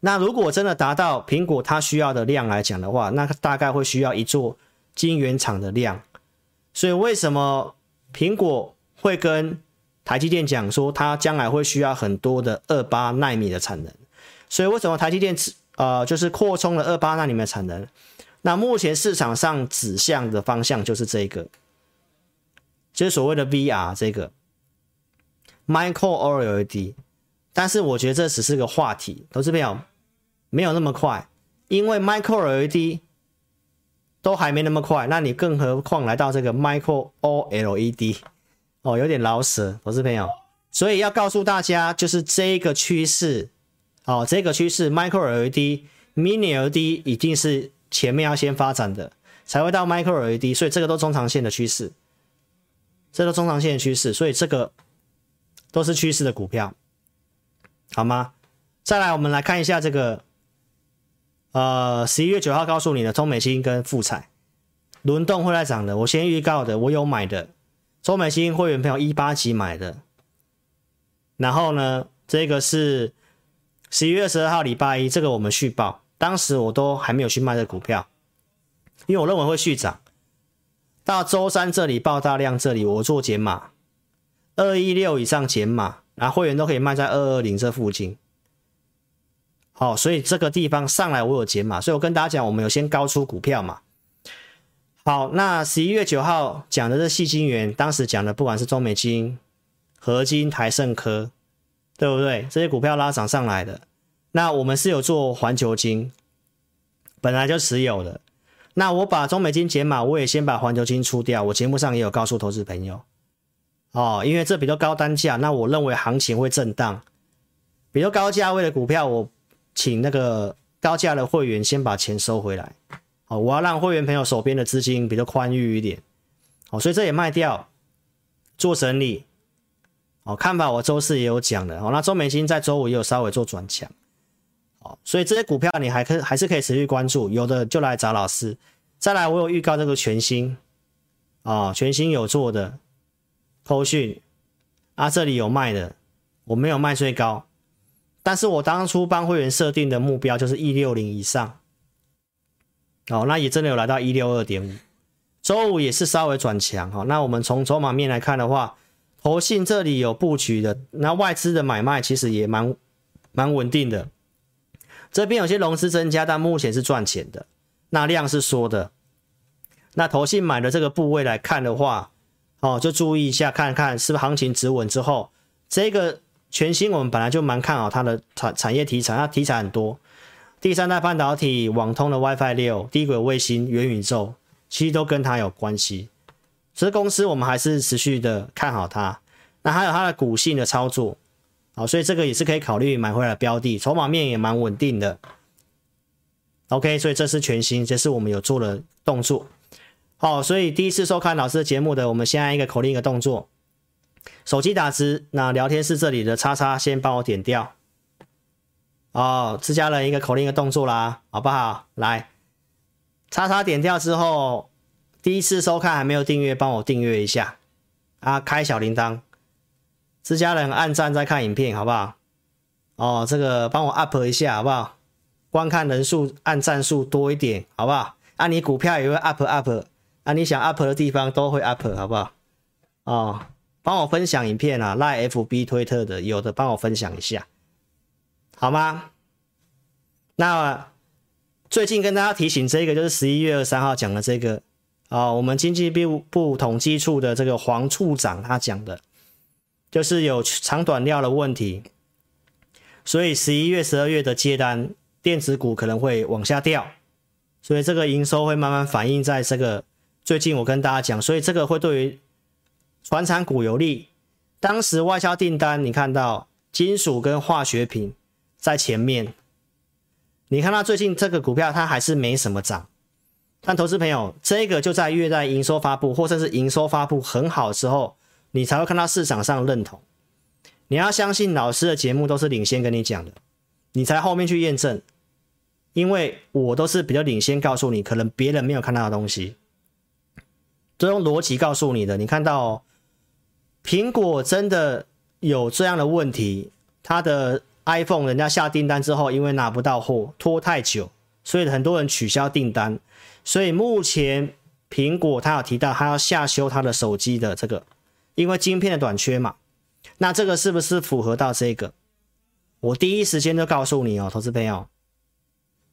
那如果真的达到苹果它需要的量来讲的话，那大概会需要一座。晶圆厂的量，所以为什么苹果会跟台积电讲说，它将来会需要很多的二八纳米的产能？所以为什么台积电呃就是扩充了二八纳米的产能？那目前市场上指向的方向就是这个，就是所谓的 VR 这个 Micro OLED。但是我觉得这只是个话题，投资朋友没有那么快，因为 Micro LED。都还没那么快，那你更何况来到这个 Micro OLED 哦，有点老舍，投资朋友，所以要告诉大家，就是这个趋势哦，这个趋势 Micro LED、Mini LED 一定是前面要先发展的，才会到 Micro LED，所以这个都中长线的趋势，这都中长线的趋势，所以这个都是趋势的股票，好吗？再来，我们来看一下这个。呃，十一月九号告诉你的中美晶跟富彩轮动会来涨的，我先预告的，我有买的中美晶会员朋友一八级买的，然后呢，这个是十一月十二号礼拜一，这个我们续报，当时我都还没有去卖这股票，因为我认为会续涨，到周三这里爆大量，这里我做减码，二一六以上减码，然后会员都可以卖在二二零这附近。好，所以这个地方上来我有减码，所以我跟大家讲，我们有先高出股票嘛。好，那十一月九号讲的是细晶圆，当时讲的不管是中美晶、合晶、台盛科，对不对？这些股票拉涨上来的，那我们是有做环球金，本来就持有的。那我把中美金减码，我也先把环球金出掉。我节目上也有告诉投资朋友，哦，因为这比较高单价，那我认为行情会震荡。比较高价位的股票，我请那个高价的会员先把钱收回来。哦，我要让会员朋友手边的资金比较宽裕一点。哦，所以这也卖掉，做整理。哦，看法我周四也有讲的。哦，那中美金在周五也有稍微做转强。所以这些股票你还可还是可以持续关注，有的就来找老师。再来，我有预告这个全新，啊、哦，全新有做的，扣讯啊，这里有卖的，我没有卖最高，但是我当初帮会员设定的目标就是一六零以上。哦，那也真的有来到一六二点五，周五也是稍微转强。哈、哦，那我们从筹码面来看的话，投信这里有布局的，那外资的买卖其实也蛮蛮稳定的。这边有些融资增加，但目前是赚钱的。那量是缩的。那投信买的这个部位来看的话，哦，就注意一下，看看是不是行情止稳之后，这个全新我们本来就蛮看好它的产产业题材，它题材很多，第三代半导体、网通的 WiFi 六、低轨卫星、元宇宙，其实都跟它有关系。所以公司我们还是持续的看好它。那还有它的股性的操作。好，所以这个也是可以考虑买回来标的，筹码面也蛮稳定的。OK，所以这是全新，这是我们有做的动作。好，所以第一次收看老师的节目的，我们先按一个口令一个动作，手机打字，那聊天室这里的叉叉先帮我点掉。哦，自家人一个口令一个动作啦，好不好？来，叉叉点掉之后，第一次收看还没有订阅，帮我订阅一下啊，开小铃铛。自家人按赞再看影片，好不好？哦，这个帮我 up 一下，好不好？观看人数、按赞数多一点，好不好？啊，你股票也会 up up，啊，你想 up 的地方都会 up，好不好？哦，帮我分享影片啊，赖 FB 推特的有的帮我分享一下，好吗？那最近跟大家提醒这个，就是十一月二十三号讲的这个啊、哦，我们经济部部统计处的这个黄处长他讲的。就是有长短料的问题，所以十一月、十二月的接单，电子股可能会往下掉，所以这个营收会慢慢反映在这个。最近我跟大家讲，所以这个会对于传产股有利。当时外销订单，你看到金属跟化学品在前面，你看到最近这个股票它还是没什么涨，但投资朋友，这个就在月在营收发布，或者是营收发布很好的时候。你才会看到市场上认同，你要相信老师的节目都是领先跟你讲的，你才后面去验证，因为我都是比较领先告诉你，可能别人没有看到的东西，都用逻辑告诉你的。你看到苹果真的有这样的问题，它的 iPhone 人家下订单之后，因为拿不到货，拖太久，所以很多人取消订单，所以目前苹果它有提到，它要下修它的手机的这个。因为晶片的短缺嘛，那这个是不是符合到这个？我第一时间就告诉你哦，投资朋友。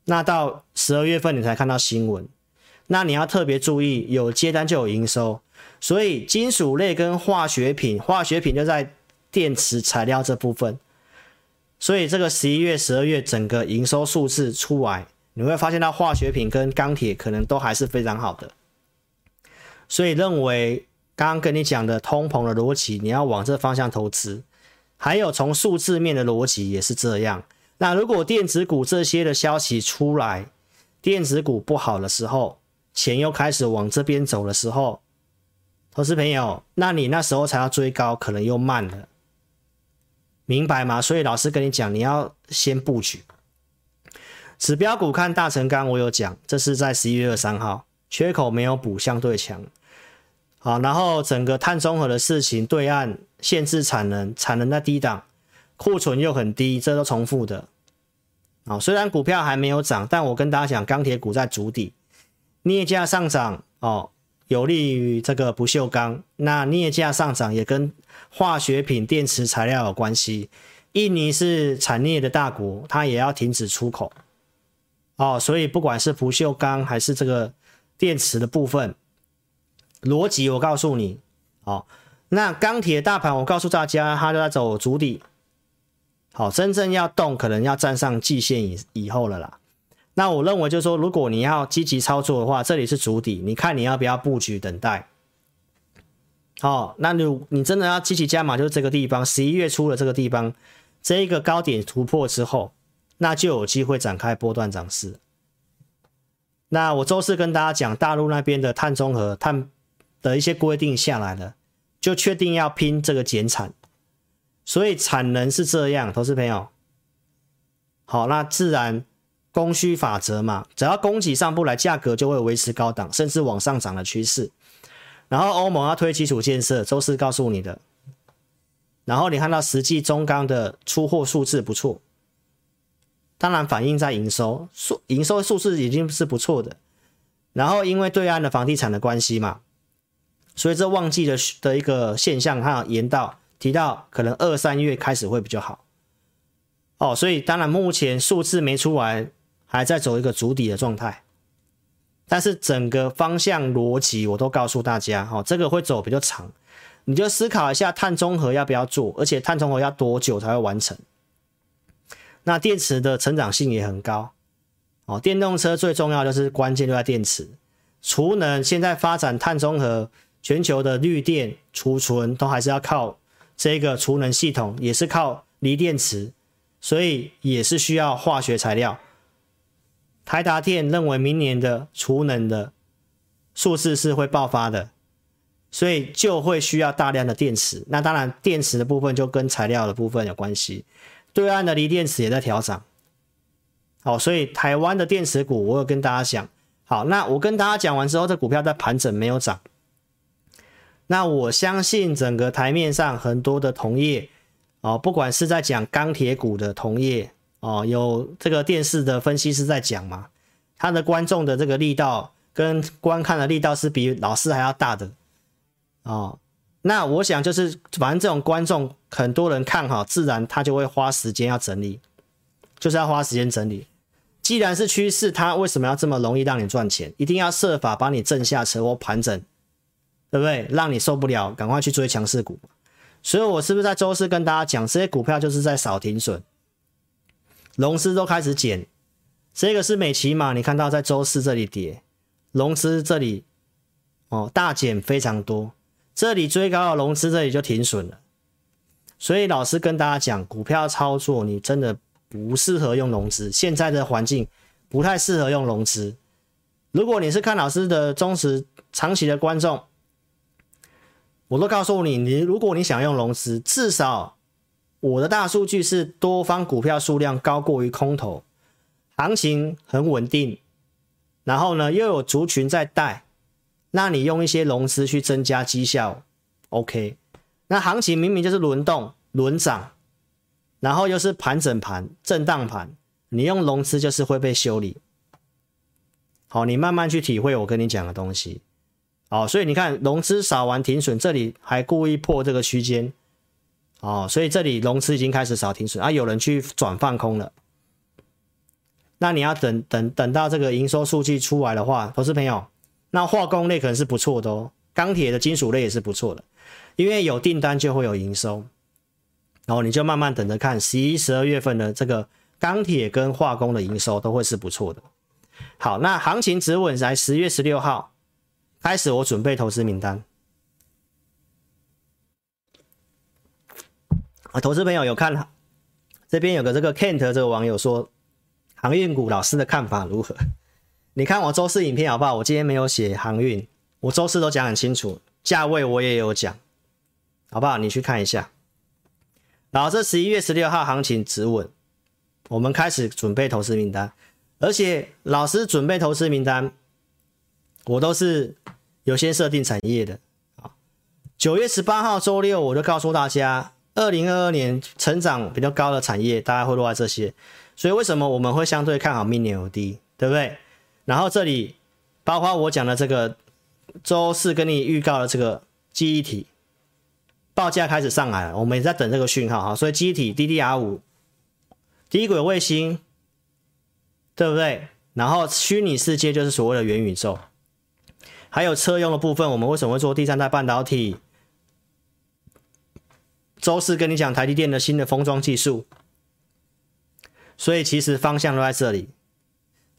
那到十二月份你才看到新闻，那你要特别注意，有接单就有营收。所以金属类跟化学品，化学品就在电池材料这部分。所以这个十一月、十二月整个营收数字出来，你会发现到化学品跟钢铁可能都还是非常好的。所以认为。刚刚跟你讲的通膨的逻辑，你要往这方向投资，还有从数字面的逻辑也是这样。那如果电子股这些的消息出来，电子股不好的时候，钱又开始往这边走的时候，投资朋友，那你那时候才要追高，可能又慢了，明白吗？所以老师跟你讲，你要先布局。指标股看大成钢，我有讲，这是在十一月二三号，缺口没有补，相对强。好，然后整个碳中和的事情，对岸限制产能，产能在低档，库存又很低，这都重复的。啊，虽然股票还没有涨，但我跟大家讲，钢铁股在筑底，镍价上涨哦，有利于这个不锈钢。那镍价上涨也跟化学品、电池材料有关系。印尼是产镍的大国，它也要停止出口。哦，所以不管是不锈钢还是这个电池的部分。逻辑我告诉你，好，那钢铁大盘我告诉大家，它就在走主底，好，真正要动可能要站上季线以以后了啦。那我认为就是说，如果你要积极操作的话，这里是主底，你看你要不要布局等待？好，那你你真的要积极加码，就是这个地方，十一月初的这个地方，这一个高点突破之后，那就有机会展开波段涨势。那我周四跟大家讲，大陆那边的碳中和碳的一些规定下来了，就确定要拼这个减产，所以产能是这样，投资朋友。好，那自然供需法则嘛，只要供给上不来，价格就会维持高档，甚至往上涨的趋势。然后欧盟要推基础建设，周四告诉你的。然后你看到实际中钢的出货数字不错，当然反映在营收数，营收数字已经是不错的。然后因为对岸的房地产的关系嘛，所以这旺季的的一个现象，它延到提到可能二三月开始会比较好。哦，所以当然目前数字没出来，还在走一个筑底的状态。但是整个方向逻辑我都告诉大家，哦，这个会走比较长，你就思考一下碳中和要不要做，而且碳中和要多久才会完成？那电池的成长性也很高，哦，电动车最重要就是关键就在电池，储能现在发展碳中和，全球的绿电储存都还是要靠这个储能系统，也是靠锂电池，所以也是需要化学材料。台达电认为明年的储能的数字是会爆发的，所以就会需要大量的电池。那当然，电池的部分就跟材料的部分有关系。对岸的锂电池也在调涨。好，所以台湾的电池股，我有跟大家讲。好，那我跟大家讲完之后，这股票在盘整没有涨。那我相信整个台面上很多的同业哦，不管是在讲钢铁股的同业。哦，有这个电视的分析师在讲嘛，他的观众的这个力道跟观看的力道是比老师还要大的哦。那我想就是，反正这种观众很多人看好，自然他就会花时间要整理，就是要花时间整理。既然是趋势，他为什么要这么容易让你赚钱？一定要设法把你震下车或盘整，对不对？让你受不了，赶快去追强势股。所以我是不是在周四跟大家讲，这些股票就是在扫停损？融资都开始减，这个是美琪玛，你看到在周四这里跌，融资这里哦大减非常多，这里追高的融资这里就停损了，所以老师跟大家讲，股票操作你真的不适合用融资，现在的环境不太适合用融资。如果你是看老师的忠实长期的观众，我都告诉你，你如果你想用融资，至少。我的大数据是多方股票数量高过于空头，行情很稳定，然后呢又有族群在带，那你用一些融资去增加绩效，OK？那行情明明就是轮动轮涨，然后又是盘整盘震荡盘，你用融资就是会被修理。好，你慢慢去体会我跟你讲的东西。哦，所以你看融资扫完停损，这里还故意破这个区间。哦，所以这里融资已经开始扫停损啊，有人去转放空了。那你要等等等到这个营收数据出来的话，投资朋友，那化工类可能是不错的哦，钢铁的金属类也是不错的，因为有订单就会有营收。然后你就慢慢等着看，十一、十二月份的这个钢铁跟化工的营收都会是不错的。好，那行情止稳在十月十六号开始，我准备投资名单。啊，投资朋友有看，这边有个这个 Kent 这个网友说，航运股老师的看法如何？你看我周四影片好不好？我今天没有写航运，我周四都讲很清楚，价位我也有讲，好不好？你去看一下。然后这十一月十六号行情止稳，我们开始准备投资名单，而且老师准备投资名单，我都是有先设定产业的。啊，九月十八号周六我就告诉大家。二零二二年成长比较高的产业，大概会落在这些，所以为什么我们会相对看好 Mini LED，对不对？然后这里包括我讲的这个周四跟你预告的这个记忆体报价开始上来了，我们也在等这个讯号哈，所以记忆体 DDR 五低轨卫星，对不对？然后虚拟世界就是所谓的元宇宙，还有车用的部分，我们为什么会做第三代半导体？周四跟你讲台积电的新的封装技术，所以其实方向都在这里。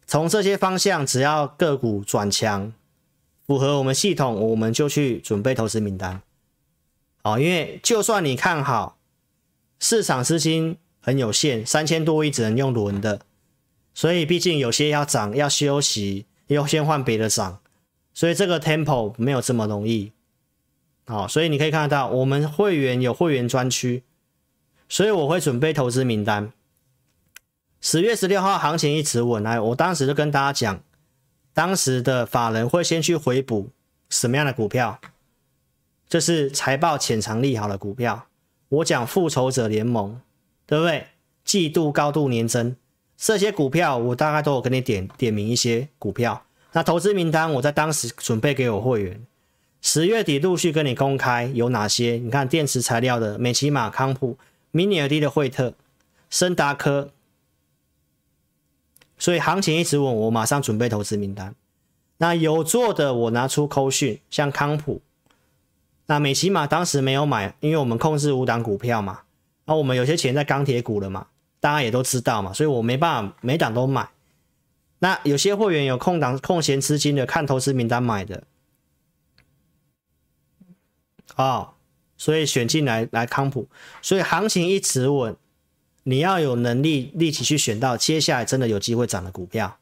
从这些方向，只要个股转强，符合我们系统，我们就去准备投资名单。哦，因为就算你看好，市场资金很有限，三千多亿只能用轮的，所以毕竟有些要涨要休息，要先换别的涨，所以这个 tempo 没有这么容易。好，所以你可以看得到，我们会员有会员专区，所以我会准备投资名单。十月十六号行情一直稳，来，我当时就跟大家讲，当时的法人会先去回补什么样的股票？这是财报潜藏利好的股票。我讲复仇者联盟，对不对？季度高度年增，这些股票我大概都有跟你点点名一些股票。那投资名单我在当时准备给我会员。十月底陆续跟你公开有哪些？你看电池材料的美琪玛、康普、Mini ed 的惠特、森达科，所以行情一直稳，我马上准备投资名单。那有做的我拿出扣讯，像康普，那美琪玛当时没有买，因为我们控制五档股票嘛，那我们有些钱在钢铁股了嘛，大家也都知道嘛，所以我没办法每档都买。那有些会员有空档空闲资金的，看投资名单买的。哦，所以选进来来康普，所以行情一直稳，你要有能力立即去选到接下来真的有机会涨的股票，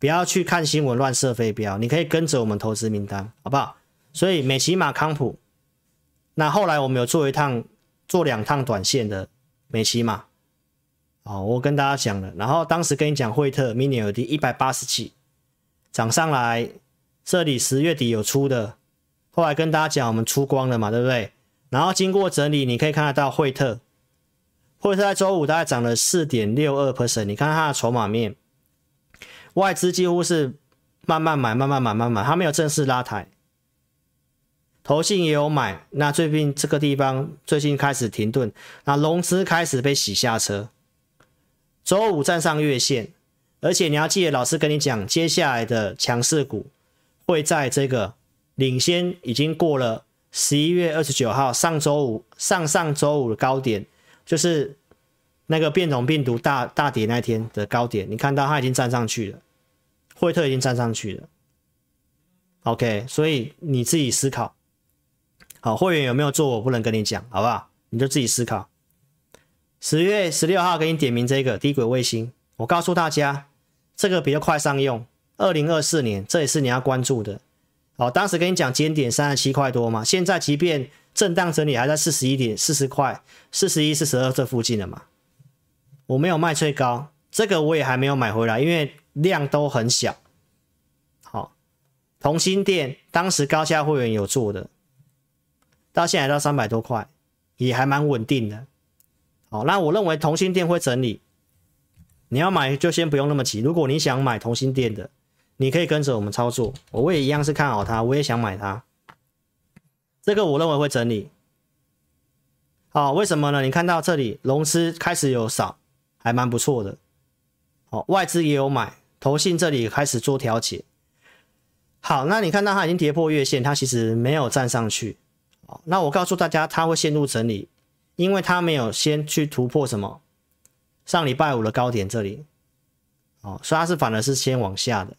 不要去看新闻乱射飞镖，你可以跟着我们投资名单，好不好？所以美琪玛康普，那后来我们有做一趟做两趟短线的美琪玛，哦，我跟大家讲了，然后当时跟你讲惠特 mini LED 一百八十几涨上来，这里十月底有出的。后来跟大家讲，我们出光了嘛，对不对？然后经过整理，你可以看得到惠特，惠特在周五大概涨了四点六二 percent。你看它的筹码面，外资几乎是慢慢买，慢慢买，慢慢买，它没有正式拉抬。投信也有买，那最近这个地方最近开始停顿，那融资开始被洗下车。周五站上月线，而且你要记得，老师跟你讲，接下来的强势股会在这个。领先已经过了十一月二十九号上周五上上周五的高点，就是那个变种病毒大大跌那天的高点。你看到它已经站上去了，惠特已经站上去了。OK，所以你自己思考。好，会员有没有做？我不能跟你讲，好不好？你就自己思考。十月十六号给你点名这个低轨卫星，我告诉大家，这个比较快上用。二零二四年，这也是你要关注的。好，当时跟你讲，尖点三十七块多嘛，现在即便震荡整理，还在四十一点四十块、四十一、四十二这附近了嘛。我没有卖最高，这个我也还没有买回来，因为量都很小。好，同心电当时高价会员有做的，到现在到三百多块，也还蛮稳定的。好，那我认为同心店会整理，你要买就先不用那么急。如果你想买同心店的。你可以跟着我们操作，我也一样是看好它，我也想买它。这个我认为会整理。好，为什么呢？你看到这里融资开始有少，还蛮不错的。好，外资也有买，投信这里开始做调节。好，那你看到它已经跌破月线，它其实没有站上去。好，那我告诉大家，它会陷入整理，因为它没有先去突破什么上礼拜五的高点这里。哦，所以它是反而是先往下的。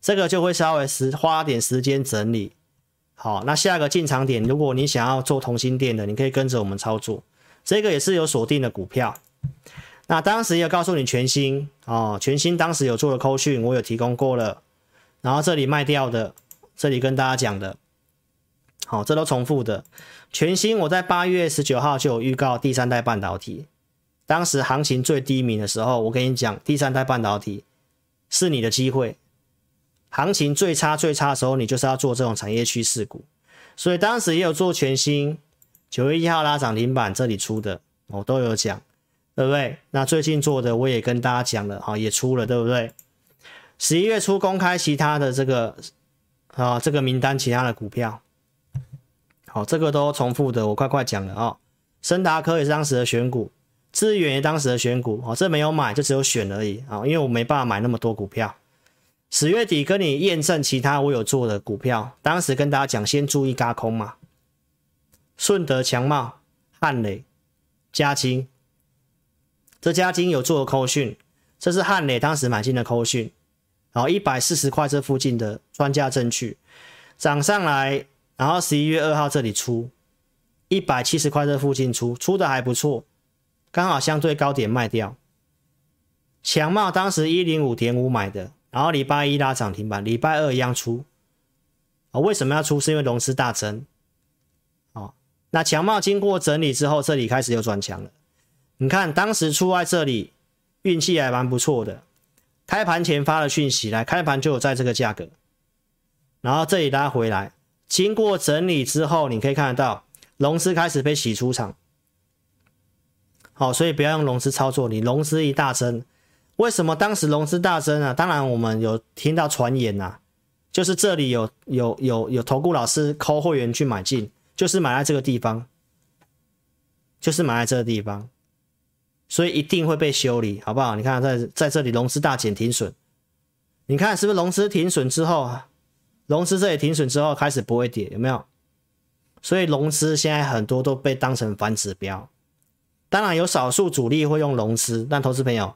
这个就会稍微时花点时间整理，好，那下一个进场点，如果你想要做同心电的，你可以跟着我们操作，这个也是有锁定的股票。那当时也告诉你全新哦，全新当时有做的扣讯，我有提供过了，然后这里卖掉的，这里跟大家讲的，好，这都重复的。全新我在八月十九号就有预告第三代半导体，当时行情最低迷的时候，我跟你讲，第三代半导体是你的机会。行情最差最差的时候，你就是要做这种产业趋势股，所以当时也有做全新九月一号拉涨停板这里出的，我都有讲，对不对？那最近做的我也跟大家讲了，好，也出了，对不对？十一月初公开其他的这个啊这个名单，其他的股票，好，这个都重复的，我快快讲了啊。森达科也是当时的选股，智原也当时的选股，哦，这没有买，就只有选而已啊，因为我没办法买那么多股票。十月底跟你验证其他我有做的股票，当时跟大家讲，先注意轧空嘛。顺德强茂、汉磊、嘉金，这嘉金有做的扣讯，这是汉磊当时买进的扣讯，然后一百四十块这附近的专家证据涨上来，然后十一月二号这里出一百七十块这附近出，出的还不错，刚好相对高点卖掉。强茂当时一零五点五买的，然后礼拜一拉涨停板，礼拜二一样出。啊，为什么要出？是因为融资大增。哦，那强茂经过整理之后，这里开始又转强了。你看当时出在这里。运气还蛮不错的，开盘前发了讯息来，开盘就有在这个价格，然后这里拉回来，经过整理之后，你可以看得到融资开始被洗出场，好，所以不要用融资操作，你融资一大增，为什么当时融资大增啊？当然我们有听到传言呐、啊，就是这里有有有有投顾老师抠会员去买进，就是买在这个地方，就是买在这个地方。所以一定会被修理，好不好？你看在在这里融资大减停损，你看是不是融资停损之后，融资这里停损之后开始不会跌，有没有？所以融资现在很多都被当成反指标，当然有少数主力会用融资，但投资朋友，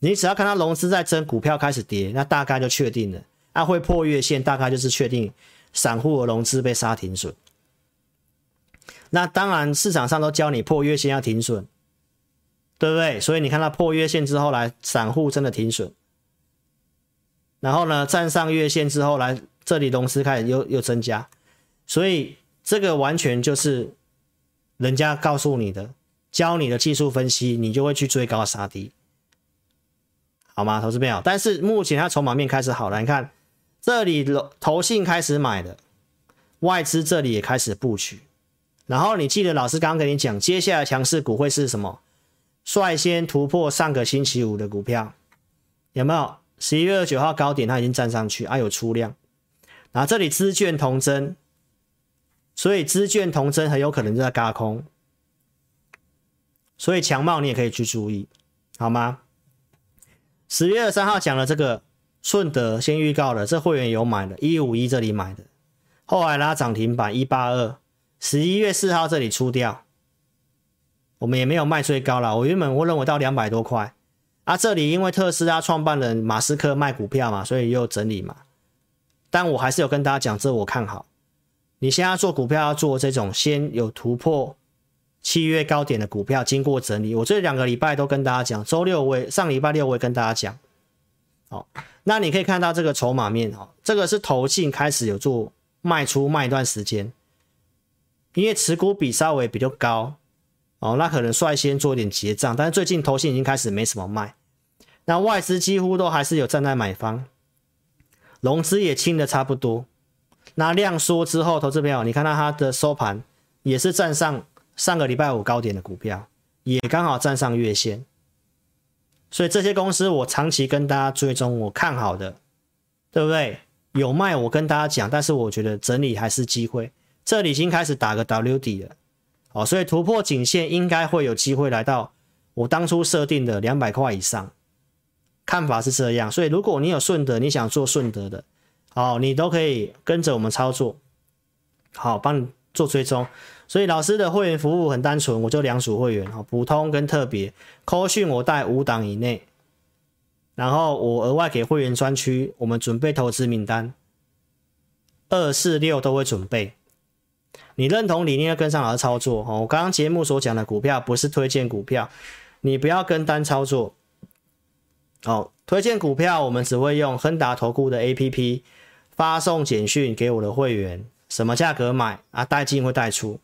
你只要看到融资在增，股票开始跌，那大概就确定了，那、啊、会破月线，大概就是确定散户的融资被杀停损。那当然市场上都教你破月线要停损。对不对？所以你看它破月线之后来，散户真的停损。然后呢，站上月线之后来，这里融资开始又又增加，所以这个完全就是人家告诉你的，教你的技术分析，你就会去追高杀低，好吗？投资朋友，但是目前它筹码面开始好了，你看这里投信开始买的，外资这里也开始布局。然后你记得老师刚刚跟你讲，接下来强势股会是什么？率先突破上个星期五的股票，有没有？十一月二十九号高点，它已经站上去，啊，有出量。然后这里资券同增，所以资券同增很有可能就在轧空，所以强茂你也可以去注意，好吗？十月二三号讲了这个顺德，先预告了，这会员有买的，一五一这里买的，后来拉涨停板一八二，十一月四号这里出掉。我们也没有卖最高了，我原本我认为到两百多块啊，这里因为特斯拉创办人马斯克卖股票嘛，所以又整理嘛。但我还是有跟大家讲，这我看好。你现在做股票要做这种先有突破七月高点的股票，经过整理。我这两个礼拜都跟大家讲，周六我也上礼拜六我也跟大家讲。好，那你可以看到这个筹码面哈，这个是投信开始有做卖出卖一段时间，因为持股比稍微比较高。哦，那可能率先做一点结账，但是最近投信已经开始没什么卖，那外资几乎都还是有站在买方，融资也清的差不多。那量缩之后，投资朋友，你看到它的收盘也是站上上个礼拜五高点的股票，也刚好站上月线，所以这些公司我长期跟大家追踪，我看好的，对不对？有卖我跟大家讲，但是我觉得整理还是机会，这里已经开始打个 W 底了。哦，所以突破颈线应该会有机会来到我当初设定的两百块以上，看法是这样。所以如果你有顺德，你想做顺德的，好，你都可以跟着我们操作，好，帮你做追踪。所以老师的会员服务很单纯，我就两组会员，普通跟特别。扣讯我带五档以内，然后我额外给会员专区，我们准备投资名单，二四六都会准备。你认同理念要跟上老师操作哦。我刚刚节目所讲的股票不是推荐股票，你不要跟单操作哦。推荐股票我们只会用亨达投顾的 APP 发送简讯给我的会员，什么价格买啊，带进会带出。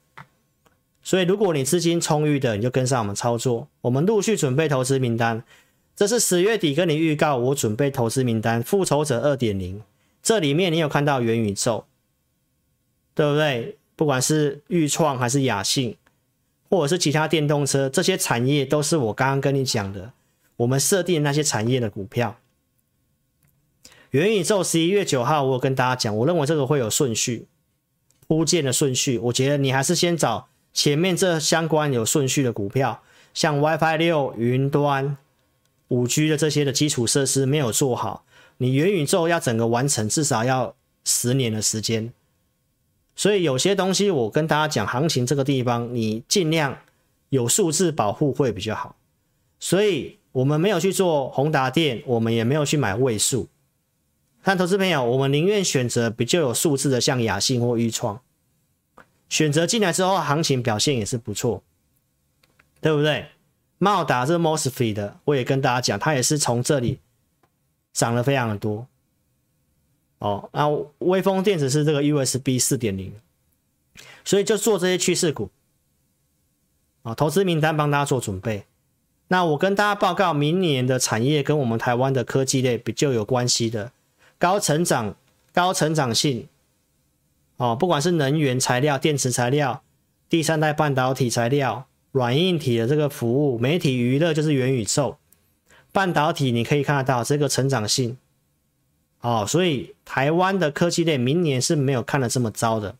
所以如果你资金充裕的，你就跟上我们操作。我们陆续准备投资名单，这是十月底跟你预告，我准备投资名单，复仇者二点零，这里面你有看到元宇宙，对不对？不管是钰创还是雅信，或者是其他电动车，这些产业都是我刚刚跟你讲的，我们设定那些产业的股票。元宇宙十一月九号，我有跟大家讲，我认为这个会有顺序铺建的顺序，我觉得你还是先找前面这相关有顺序的股票，像 WiFi 六、云端、五 G 的这些的基础设施没有做好，你元宇宙要整个完成，至少要十年的时间。所以有些东西我跟大家讲，行情这个地方你尽量有数字保护会比较好。所以我们没有去做宏达电，我们也没有去买位数。但投资朋友，我们宁愿选择比较有数字的，像雅信或钰创，选择进来之后，行情表现也是不错，对不对？茂达是 Mosfet 的，我也跟大家讲，它也是从这里涨了非常的多。哦，那威风电子是这个 USB 四点零，所以就做这些趋势股。啊，投资名单帮大家做准备。那我跟大家报告，明年的产业跟我们台湾的科技类比较有关系的，高成长、高成长性，哦，不管是能源材料、电池材料、第三代半导体材料、软硬体的这个服务、媒体娱乐就是元宇宙、半导体，你可以看得到这个成长性。哦，所以台湾的科技类明年是没有看得这么糟的。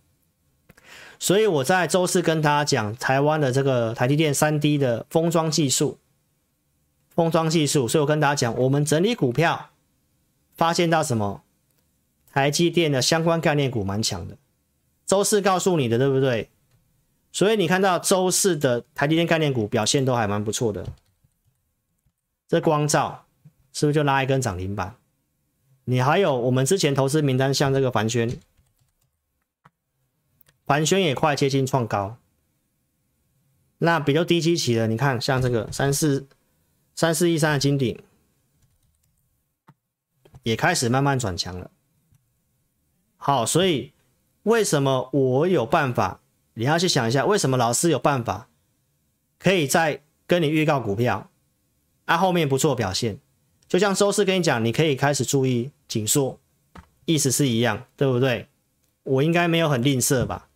所以我在周四跟大家讲，台湾的这个台积电三 D 的封装技术，封装技术。所以我跟大家讲，我们整理股票，发现到什么？台积电的相关概念股蛮强的。周四告诉你的，对不对？所以你看到周四的台积电概念股表现都还蛮不错的。这光照是不是就拉一根涨停板？你还有我们之前投资名单，像这个帆宣。盘旋也快接近创高，那比较低基期的，你看像这个三四三四一三的金鼎，也开始慢慢转强了。好，所以为什么我有办法？你要去想一下，为什么老师有办法可以再跟你预告股票，啊后面不错表现，就像周四跟你讲，你可以开始注意紧缩，意思是一样，对不对？我应该没有很吝啬吧？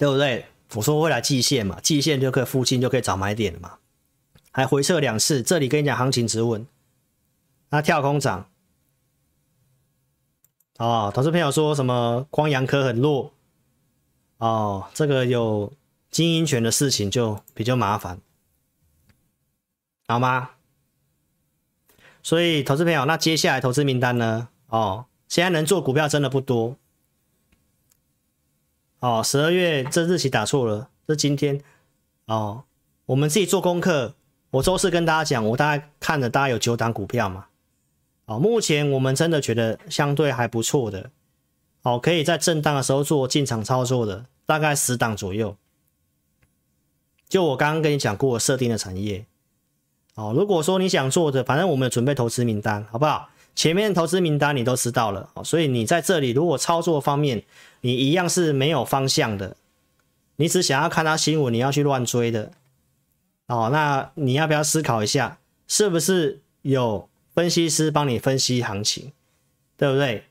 对不对？我说未来季线嘛，季线就可以附近就可以找买点了嘛。还回撤两次，这里跟你讲行情止稳。那跳空涨，哦，投资朋友说什么光阳科很弱，哦，这个有经营权的事情就比较麻烦，好吗？所以投资朋友，那接下来投资名单呢？哦，现在能做股票真的不多。哦，十二月这日期打错了，这今天哦，我们自己做功课。我周四跟大家讲，我大概看了大概有九档股票嘛。哦，目前我们真的觉得相对还不错的，哦，可以在震荡的时候做进场操作的，大概十档左右。就我刚刚跟你讲过设定的产业，哦，如果说你想做的，反正我们有准备投资名单，好不好？前面投资名单你都知道了，所以你在这里如果操作方面，你一样是没有方向的，你只想要看他新闻，你要去乱追的，哦，那你要不要思考一下，是不是有分析师帮你分析行情，对不对？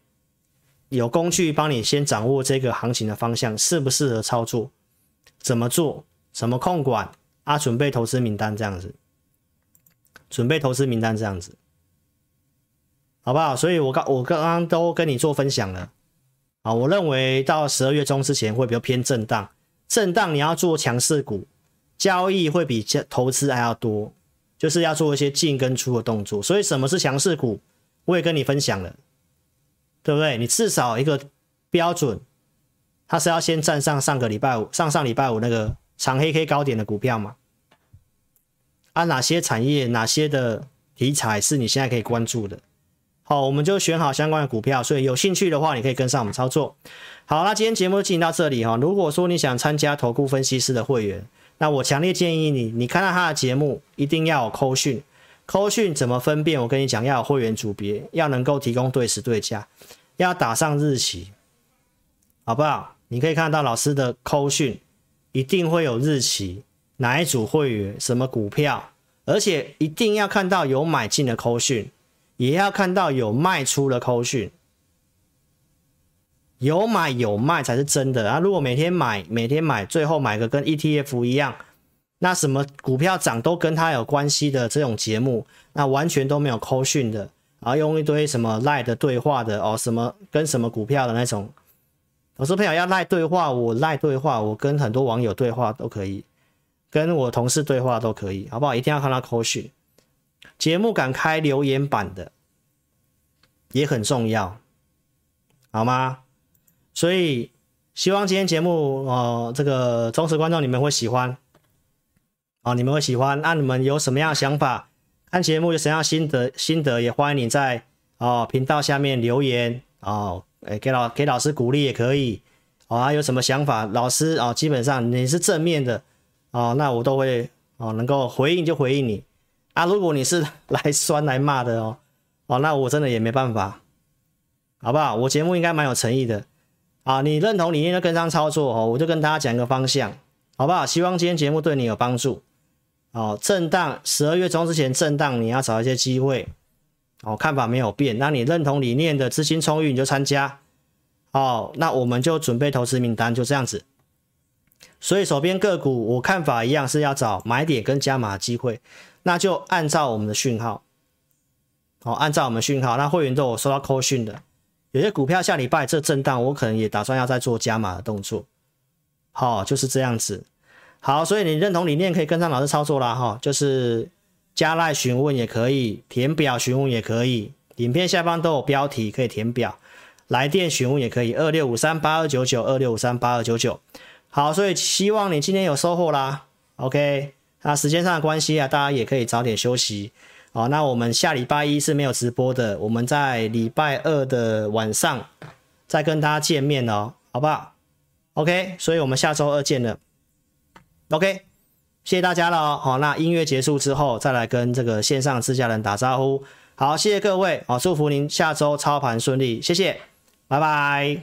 有工具帮你先掌握这个行情的方向，适不适合操作，怎么做，怎么控管啊？准备投资名单这样子，准备投资名单这样子，好不好？所以我刚我刚刚都跟你做分享了。啊，我认为到十二月中之前会比较偏震荡，震荡你要做强势股，交易会比投资还要多，就是要做一些进跟出的动作。所以什么是强势股，我也跟你分享了，对不对？你至少一个标准，它是要先站上上个礼拜五、上上礼拜五那个长黑 K 高点的股票嘛？啊，哪些产业、哪些的题材是你现在可以关注的？好，我们就选好相关的股票，所以有兴趣的话，你可以跟上我们操作。好，那今天节目就进行到这里哈。如果说你想参加投顾分析师的会员，那我强烈建议你，你看到他的节目一定要有扣讯，扣讯怎么分辨？我跟你讲，要有会员组别，要能够提供对时对价，要打上日期，好不好？你可以看到老师的扣讯一定会有日期，哪一组会员，什么股票，而且一定要看到有买进的扣讯。也要看到有卖出的扣讯，有买有卖才是真的啊！如果每天买每天买，最后买个跟 ETF 一样，那什么股票涨都跟它有关系的这种节目，那完全都没有扣讯的，然后用一堆什么赖的对话的哦，什么跟什么股票的那种，我说朋友要赖对话，我赖对话，我跟很多网友对话都可以，跟我同事对话都可以，好不好？一定要看到扣讯。节目敢开留言板的也很重要，好吗？所以希望今天节目哦、呃，这个忠实观众你们会喜欢哦，你们会喜欢。那你们有什么样的想法？看节目有什么样心得？心得也欢迎你在哦频道下面留言哦，诶给老给老师鼓励也可以哦。啊，有什么想法？老师哦，基本上你是正面的哦，那我都会哦能够回应就回应你啊。如果你是来酸来骂的哦哦，那我真的也没办法。好不好？我节目应该蛮有诚意的啊！你认同理念就跟上操作哦，我就跟大家讲一个方向，好不好？希望今天节目对你有帮助哦。震荡十二月中之前震荡，你要找一些机会哦。看法没有变，那你认同理念的资金充裕你就参加哦。那我们就准备投资名单，就这样子。所以手边个股我看法一样是要找买点跟加码机会，那就按照我们的讯号哦，按照我们讯号，那会员都有收到扣讯的。有些股票下礼拜这震荡，我可能也打算要再做加码的动作。好，就是这样子。好，所以你认同理念可以跟上老师操作啦。哈，就是加赖询问也可以，填表询问也可以，影片下方都有标题可以填表，来电询问也可以，二六五三八二九九二六五三八二九九。好，所以希望你今天有收获啦。OK，那时间上的关系啊，大家也可以早点休息。好，那我们下礼拜一是没有直播的，我们在礼拜二的晚上再跟大家见面哦，好不好？OK，所以我们下周二见了。OK，谢谢大家了哦。好，那音乐结束之后再来跟这个线上自家人打招呼。好，谢谢各位，好，祝福您下周操盘顺利，谢谢，拜拜。